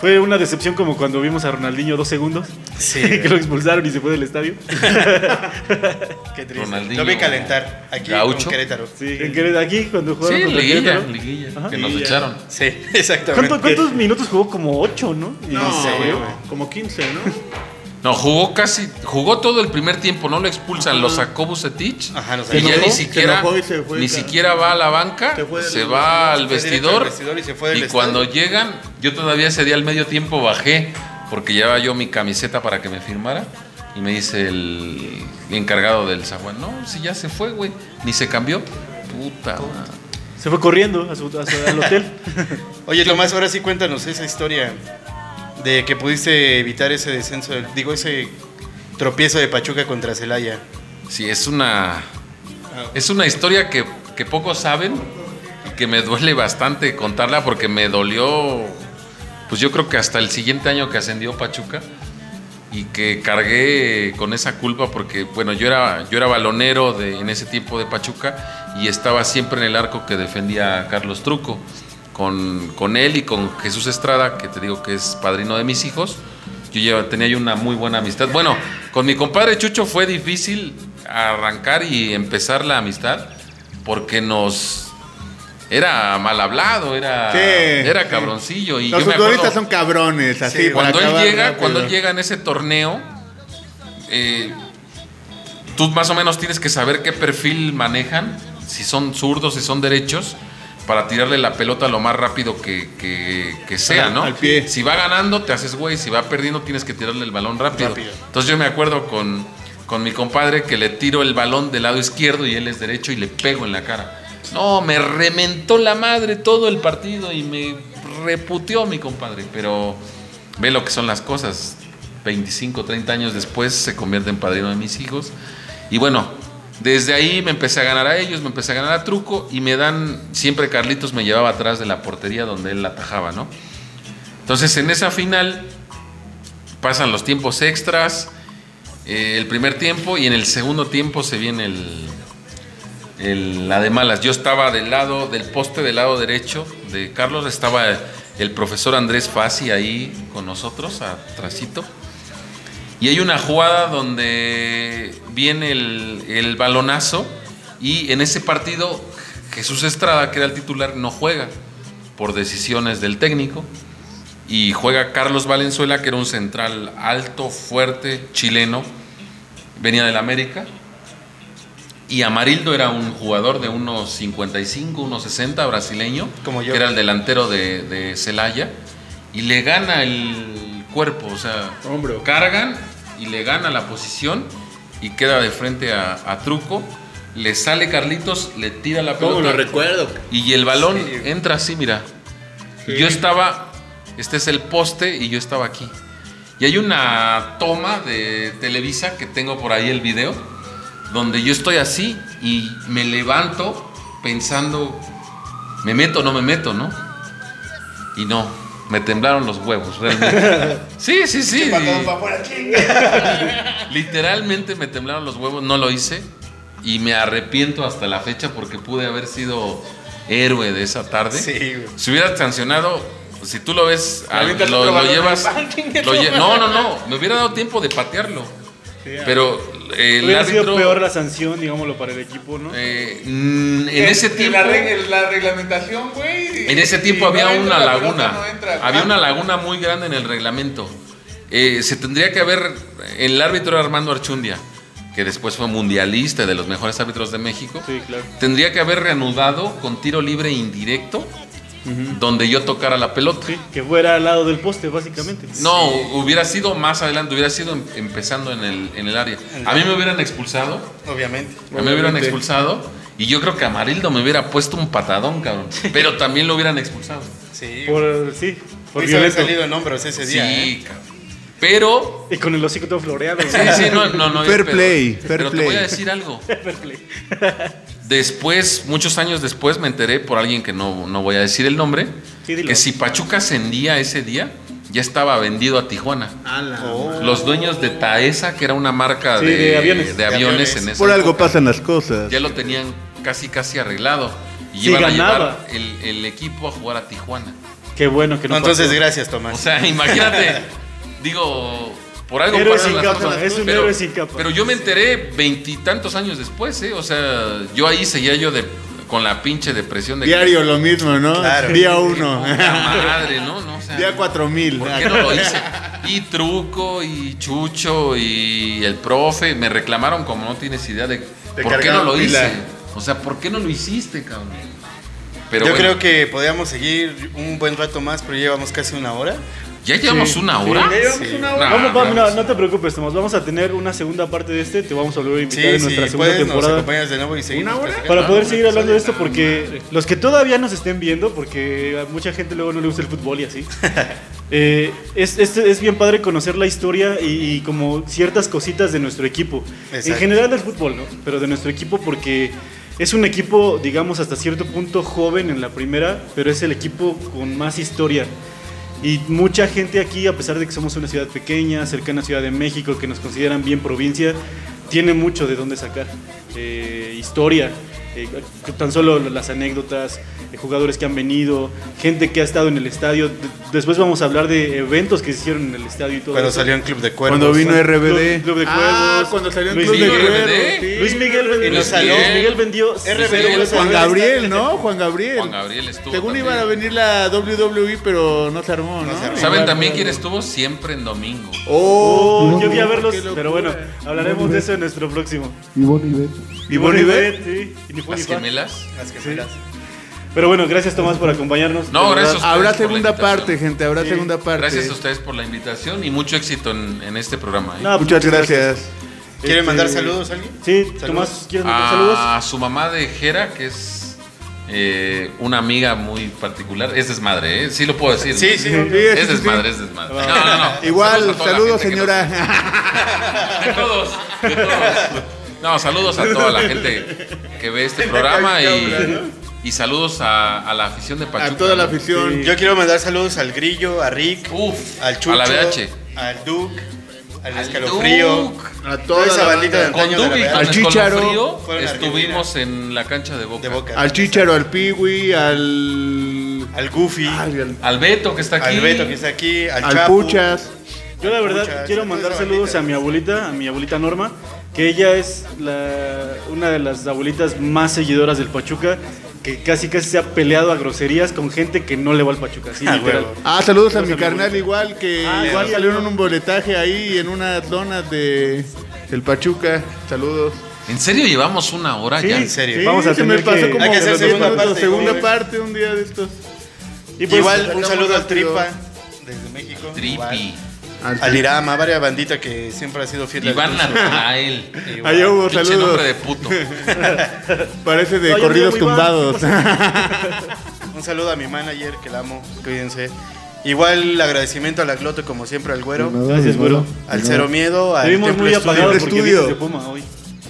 Fue una decepción como cuando vimos a Ronaldinho dos segundos. Sí, que lo expulsaron y se fue del estadio. Qué triste. Ronaldinho. Lo vi calentar aquí Gaucho. con Querétaro. Sí, en Querétaro, aquí cuando jugaron Sí, contra liguilla, Querétaro. liguilla, Ajá. que nos Liguilla. echaron. Sí, exactamente. ¿Cuánto- ¿Cuántos minutos jugó? Como ocho, ¿no? No, se fue. güey, como 15, ¿no? No, jugó casi, jugó todo el primer tiempo, no lo expulsan, lo sacó Bucetich Ajá, lo y sacó. ya ni siquiera, se fue, ni siquiera va a la banca, Se del- se va al vestidor, al vestidor y se fue y cuando llegan, yo todavía ese día al medio tiempo bajé porque llevaba yo mi camiseta para que me firmara y me dice el encargado del zaguán, no, si ya se fue, güey, ni se cambió, puta madre. Se fue corriendo a su, a su- al hotel. Oye, Tomás, ahora sí cuéntanos esa historia de que pudiste evitar ese descenso, digo, ese tropiezo de Pachuca contra Celaya. Sí, es una. Es una historia que, que pocos saben y que me duele bastante contarla porque me dolió. Pues yo creo que hasta el siguiente año que ascendió Pachuca y que cargué con esa culpa porque, bueno, yo era, yo era balonero de, en ese tiempo de Pachuca y estaba siempre en el arco que defendía a Carlos Truco. Con, con él y con Jesús Estrada, que te digo que es padrino de mis hijos, yo lleva- tenía yo una muy buena amistad. Bueno, con mi compadre Chucho fue difícil arrancar y empezar la amistad porque nos era mal hablado, era, Sí, era sí. cabroncillo. Y Los futbolistas son cabrones, así. Sí, cuando él llega, rápido. cuando él llega en ese torneo, eh, tú más o menos tienes que saber qué perfil manejan, si son zurdos, si son derechos, para tirarle la pelota lo más rápido que, que- que sea, ¿no? al pie. Si va ganando, te haces güey, si va perdiendo, tienes que tirarle el balón rápido. Rápido. Entonces yo me acuerdo con, con mi compadre que le tiro el balón del lado izquierdo y él es derecho y le pego en la cara. No, me rementó la madre todo el partido y me reputeó mi compadre, pero ve lo que son las cosas. 25, 30 años después se convierte en padrino de mis hijos. Y bueno, desde ahí me empecé a ganar a ellos, me empecé a ganar a truco y me dan, siempre Carlitos me llevaba atrás de la portería donde él la atajaba, ¿no? Entonces en esa final pasan los tiempos extras, eh, el primer tiempo y en el segundo tiempo se viene el, la de malas. Yo estaba del lado, del poste del lado derecho de Carlos, estaba el profesor Andrés Fassi ahí con nosotros, atrásito. Y hay una jugada donde viene el, el balonazo y en ese partido Jesús Estrada, que era el titular, no juega por decisiones del técnico. Y juega Carlos Valenzuela, que era un central alto, fuerte, chileno, venía del América. Y Amarildo era un jugador de unos 55, unos 60, brasileño, Como yo. que era el delantero de, de Celaya, y le gana el cuerpo, o sea, Hombro. cargan y le gana la posición y queda de frente a, a Truco, le sale Carlitos, le tira la ¿Cómo pelota lo recuerdo? y el balón Sí. entra así, mira. Yo estaba, este es el poste y yo estaba aquí. Y hay una toma de Televisa que tengo por ahí el video, donde yo estoy así y me levanto pensando, ¿me meto o no me meto, no? Y no, me temblaron los huevos, realmente. Sí, sí, sí. Literalmente me temblaron los huevos, no lo hice y me arrepiento hasta la fecha porque pude haber sido héroe de esa tarde. Sí, güey. Si hubiera sancionado, si tú lo ves, al- lo, llevas. lo lle- no, no, no, me hubiera dado tiempo de patearlo. Pero el Hubiera sido árbitro. peor la sanción, digámoslo, para el equipo, ¿no? eh, mm, en ese tiempo. La, reg- la reglamentación, güey. En ese tiempo había una laguna. no entra. había Ah, una laguna muy grande en el reglamento. Eh, se tendría que haber. El árbitro Armando Archundia, que después fue mundialista de los mejores árbitros de México. Sí, claro. Tendría que haber reanudado con tiro libre indirecto, donde yo tocara la pelota. Sí, que fuera al lado del poste, básicamente. No, hubiera sido más adelante, hubiera sido em- empezando en el, en el área. A mí me hubieran expulsado, Obviamente. a mí me hubieran expulsado, y yo creo que a Marildo me hubiera puesto un patadón, cabrón. Pero también lo hubieran expulsado. Sí. Por, sí, por violento. salido en hombros ese día. ¿eh? Sí, cabrón. Pero Y con el hocico todo floreado. Sí, sí, no, no, no. Fair pero- play, fair pero te play. voy a decir algo. Fair play. Después, muchos años después, me enteré por alguien que no, no voy a decir el nombre, Sí, que si Pachuca ascendía ese día, ya estaba vendido a Tijuana. Los dueños de Taesa, que era una marca Sí, de, de aviones. de aviones en esa Por algo época, pasan las cosas. ya lo tenían casi casi arreglado. Y Sí, iban a llevar el, el equipo a jugar a Tijuana. Qué bueno que no No, entonces, pasó. gracias, Tomás. O sea, imagínate, digo, por algo Héroe sin capa, cosas. es un pero, héroe sin capa. Pero yo me enteré veintitantos años después, ¿eh? O sea, yo ahí seguía yo de, con la pinche depresión de... Diario lo mismo, ¿no? Claro. Día uno. madre, ¿no? no o sea, Día 4000. ¿Por qué no lo hice? Y Truco, y Chucho, y el profe me reclamaron como no tienes idea de Te por qué no lo pila. hice. O sea, ¿por qué no lo hiciste, cabrón? Pero Yo bueno, creo que podríamos seguir un buen rato más, pero llevamos casi una hora. Ya llevamos Sí, una sí. hora. Ya llevamos Sí. una hora. Nah, Vamos, vamos, no, no te preocupes, Tomás. Vamos a tener una segunda parte de este. Te vamos a volver a invitar Sí, en sí, nuestra segunda puedes, nos temporada. acompañas de nuevo y seguimos. hora? Para poder seguir hablando de esto, porque los que todavía nos estén viendo, porque a mucha gente luego no le gusta el fútbol y así, eh, es, es, es bien padre conocer la historia y, y como ciertas cositas de nuestro equipo. En Exacto. general del fútbol, ¿no? Pero de nuestro equipo porque es un equipo, digamos, hasta cierto punto joven en la primera, pero es el equipo con más historia. Y mucha gente aquí, a pesar de que somos una ciudad pequeña, cercana a Ciudad de México, que nos consideran bien provincia, tiene mucho de dónde sacar. Eh, historia, eh, tan solo las anécdotas, eh, jugadores que han venido, gente que ha estado en el estadio. Después vamos a hablar de eventos que se hicieron en el estadio y todo Cuando eso. salió en Club de Cuervos. Cuando vino RBD. Club de Ah, Cuervos. cuando salió en Luis Club de Miguel. Cuervos. RBD. sí. Luis Miguel vendió. Luis Miguel vendió. RBD, Juan Gabriel, ¿no? Juan Gabriel. Juan Gabriel estuvo. Según también. iba a venir la WWE, pero no se armó, ¿no? No se armó. ¿Saben también quién estuvo? Siempre en domingo. Oh, Oh, yo fui a verlos, pero bueno, hablaremos de eso en nuestro próximo. Y Bonnie Bet. ¿Y Bonnie Bet? Sí, Las gemelas. Las gemelas. Pero bueno, gracias Tomás por acompañarnos. No, gracias a ustedes Habrá segunda parte, gente, habrá Sí. segunda parte. Gracias a ustedes por la invitación y mucho éxito en, en este programa. ¿eh? No, pues, Muchas gracias. ¿Quieren Este, mandar saludos a alguien? Sí, Saludos. Tomás, ¿quieres mandar saludos? A su mamá de Jera, que es eh, una amiga muy particular. Es desmadre, ¿eh? Sí lo puedo decir. Sí, sí. Sí, Es sí, sí. desmadre, es desmadre. No, no, no. Igual, saludos, que señora. nos- De todos, de todos. No, saludos a toda la gente que ve este programa y, y saludos a, a la afición de Pachuca. A toda la afición. Yo quiero mandar saludos al Grillo, a Rick, Uf, al Chucho, a la BH. al Duke, al, Al Escalofrío. Duke. A Toda esa bandita de. Con antaño de Dubi y la con Al a estuvimos en la cancha de Boca. de Boca. Al Chicharo, al Piwi, al. al Goofy, Ay, al, Al Beto que está aquí. al Beto que está aquí, al, al Chapu. Puchas. Yo la verdad quiero mandar saludos bandita. a mi abuelita, a mi abuelita Norma, que ella es la, una de las abuelitas más seguidoras del Pachuca, que casi casi se ha peleado a groserías con gente que no le va al Pachuca, así Ah, literal. Ah, saludos a Saludos mi a mi carnal igual que Ah, igual, salieron un boletaje ahí en unas donas de el Pachuca. Saludos. ¿En serio llevamos una hora Sí, ya? en serio. Sí, Vamos a se me tener pasó que- como Hay que hacer segunda parte, segunda parte un día de estos. Y pues, Igual un saludo al. Tripa desde México. Tripi. Igual. Al- Al Irama, varias bandita que siempre ha sido fiel Iván. Natanael. Ahí hubo saludos. nombre de puto. Parece de corridos tumbados. Un saludo a mi manager, que la amo, cuídense. Igual el agradecimiento a la Gloto, como siempre, al güero. Gracias, güero. Al. Cero Miedo, al Templo muy apagado porque Estudio. vienes de Puma hoy.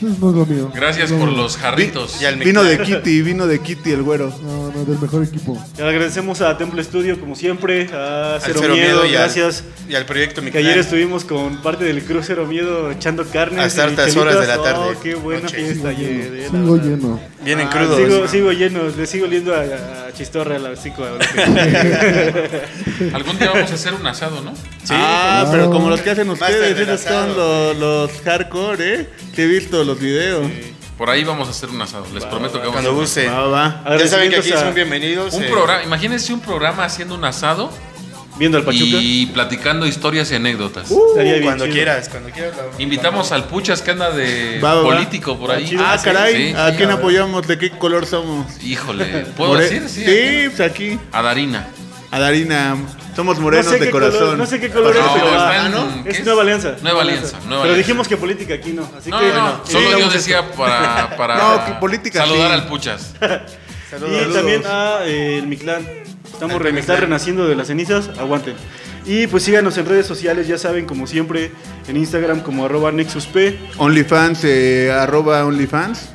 No es lo mío. Gracias No, por los jarritos. Y al Vino de. Kitty, vino de Kitty el güero. No, no, del mejor equipo. Le agradecemos a Templo Estudio, como siempre, a Cero, Cero Miedo, y al- gracias. Y al proyecto Que Mictlán. ayer estuvimos con parte del Cruz Cero Miedo echando carne. Hasta altas horas de la tarde. Oh, qué buena Noche. fiesta ayer. eh, la Sigo verdad. lleno. Vienen Ah, crudos. Sigo, sigo lleno, le sigo oliendo a, a Chistorra a las 5 Algún día vamos a hacer un asado, ¿no? Sí, ah, claro. pero como los que hacen ustedes, esos son los, los hardcore, ¿eh? Que he visto los videos. Por ahí vamos a hacer un asado. Les prometo que vamos a Cuando hacer un guste. Va, va. Ya saben que aquí a- son bienvenidos. Un eh, programa, imagínense un programa haciendo un asado Viendo al Pachuca. y platicando historias y anécdotas. Estaría bien Cuando chido. quieras, cuando quieras. lo- Invitamos al Puchas que anda de Va, va, va. político por ahí. Ah, Sí, caray, sí. ¿a quién a ver. apoyamos? ¿De qué color somos? Híjole, ¿puedo More- decir? Sí. Sí, pues aquí. A Darina. A Darina, somos No morenos sé, de corazón. color, no sé qué color es, No, ah, en- ¿no? ¿qué es es? Nueva Alianza. Nueva Alianza, Nueva pero Alianza. dijimos que política aquí no. Así No, que, no, no, bueno, solo yo esto. decía para, para No, que política saludar sí. al Puchas. Saludos. Y también a eh, el Mictlán. Estamos re- está renaciendo de las cenizas, aguanten. Y pues síganos en redes sociales, ya saben, como siempre, en Instagram como arroba NexusP, OnlyFans, eh, arroba OnlyFans.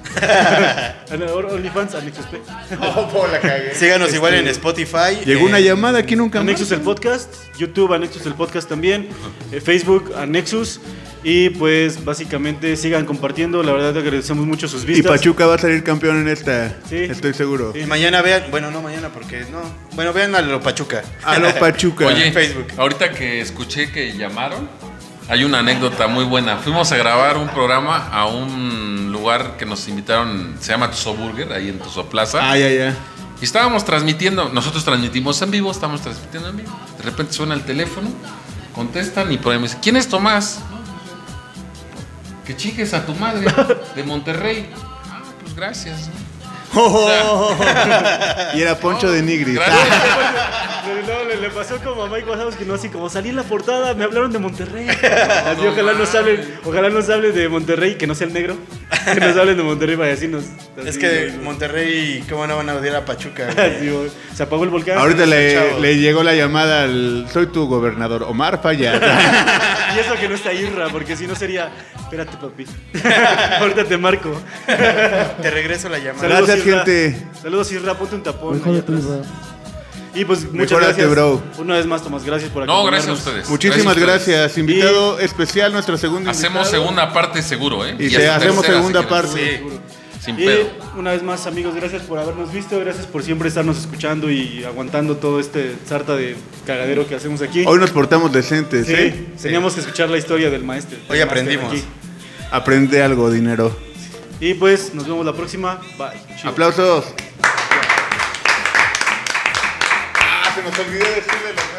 en OnlyFans a NexusP. Oh, la cagué. Síganos igual Este, en Spotify. Llegó eh, una llamada aquí nunca A más. Nexus el podcast, YouTube a Nexus el podcast también, eh, Facebook a Nexus. Y pues básicamente sigan compartiendo, la verdad agradecemos mucho sus Y vistas. Pachuca va a salir campeón en esta. Sí. Estoy seguro. Sí. Y mañana vean, bueno, no mañana porque no. Bueno, vean a lo Pachuca. A lo Pachuca. Oye, en Facebook. ahorita que escuché que llamaron, hay una anécdota muy buena. Fuimos a grabar un programa a un lugar que nos invitaron, se llama Tuzo Burger, ahí en Tuzo Plaza. Ah, ya, ya. Y estábamos transmitiendo, nosotros transmitimos en vivo, estamos transmitiendo en vivo. De repente suena el teléfono, contestan y por ahí me dice, ¿quién es Tomás? Que chiques a tu madre, de Monterrey. Ah, pues gracias. ¿no? y era Poncho de Nigris. Gracias. No, le, le pasó como a Mike Wazowski, no así como salí en la portada, me hablaron de Monterrey. Así, no ojalá nos hablen, ojalá nos hablen de Monterrey, que no sea el negro. Que nos hablen de Monterrey para decirnos. así, Es que. Monterrey, ¿cómo no van a odiar a Pachuca? se apagó el volcán. Ahorita le, llegó la llamada al. Soy tu gobernador, Omar Falla. Y eso que no está Irra, porque si no sería. Espérate, papi. Ahorita te marco. Te regreso la llamada. Saludos, Gracias, Isra. gente. Saludos, Isra, ponte un tapón. Y pues muchas gracias. bro. Una vez más, Tomás, gracias por No, acompañarnos. gracias a ustedes. Muchísimas Gracias. Invitado especial, nuestro segundo Hacemos invitado. segunda parte seguro, ¿eh? Y hasta hacemos tercera, segunda si quieres. parte. Seguro. Sin Y pedo. una vez más, amigos, gracias por habernos visto, gracias por siempre estarnos escuchando y aguantando todo este sarta de cagadero que hacemos aquí. Hoy nos portamos decentes, sí, ¿eh? teníamos que escuchar la historia del maestro. Hoy del aprendimos. Aprende algo, dinero. Y pues nos vemos la próxima. Bye. Chido. Aplausos. Olvidó decirle los.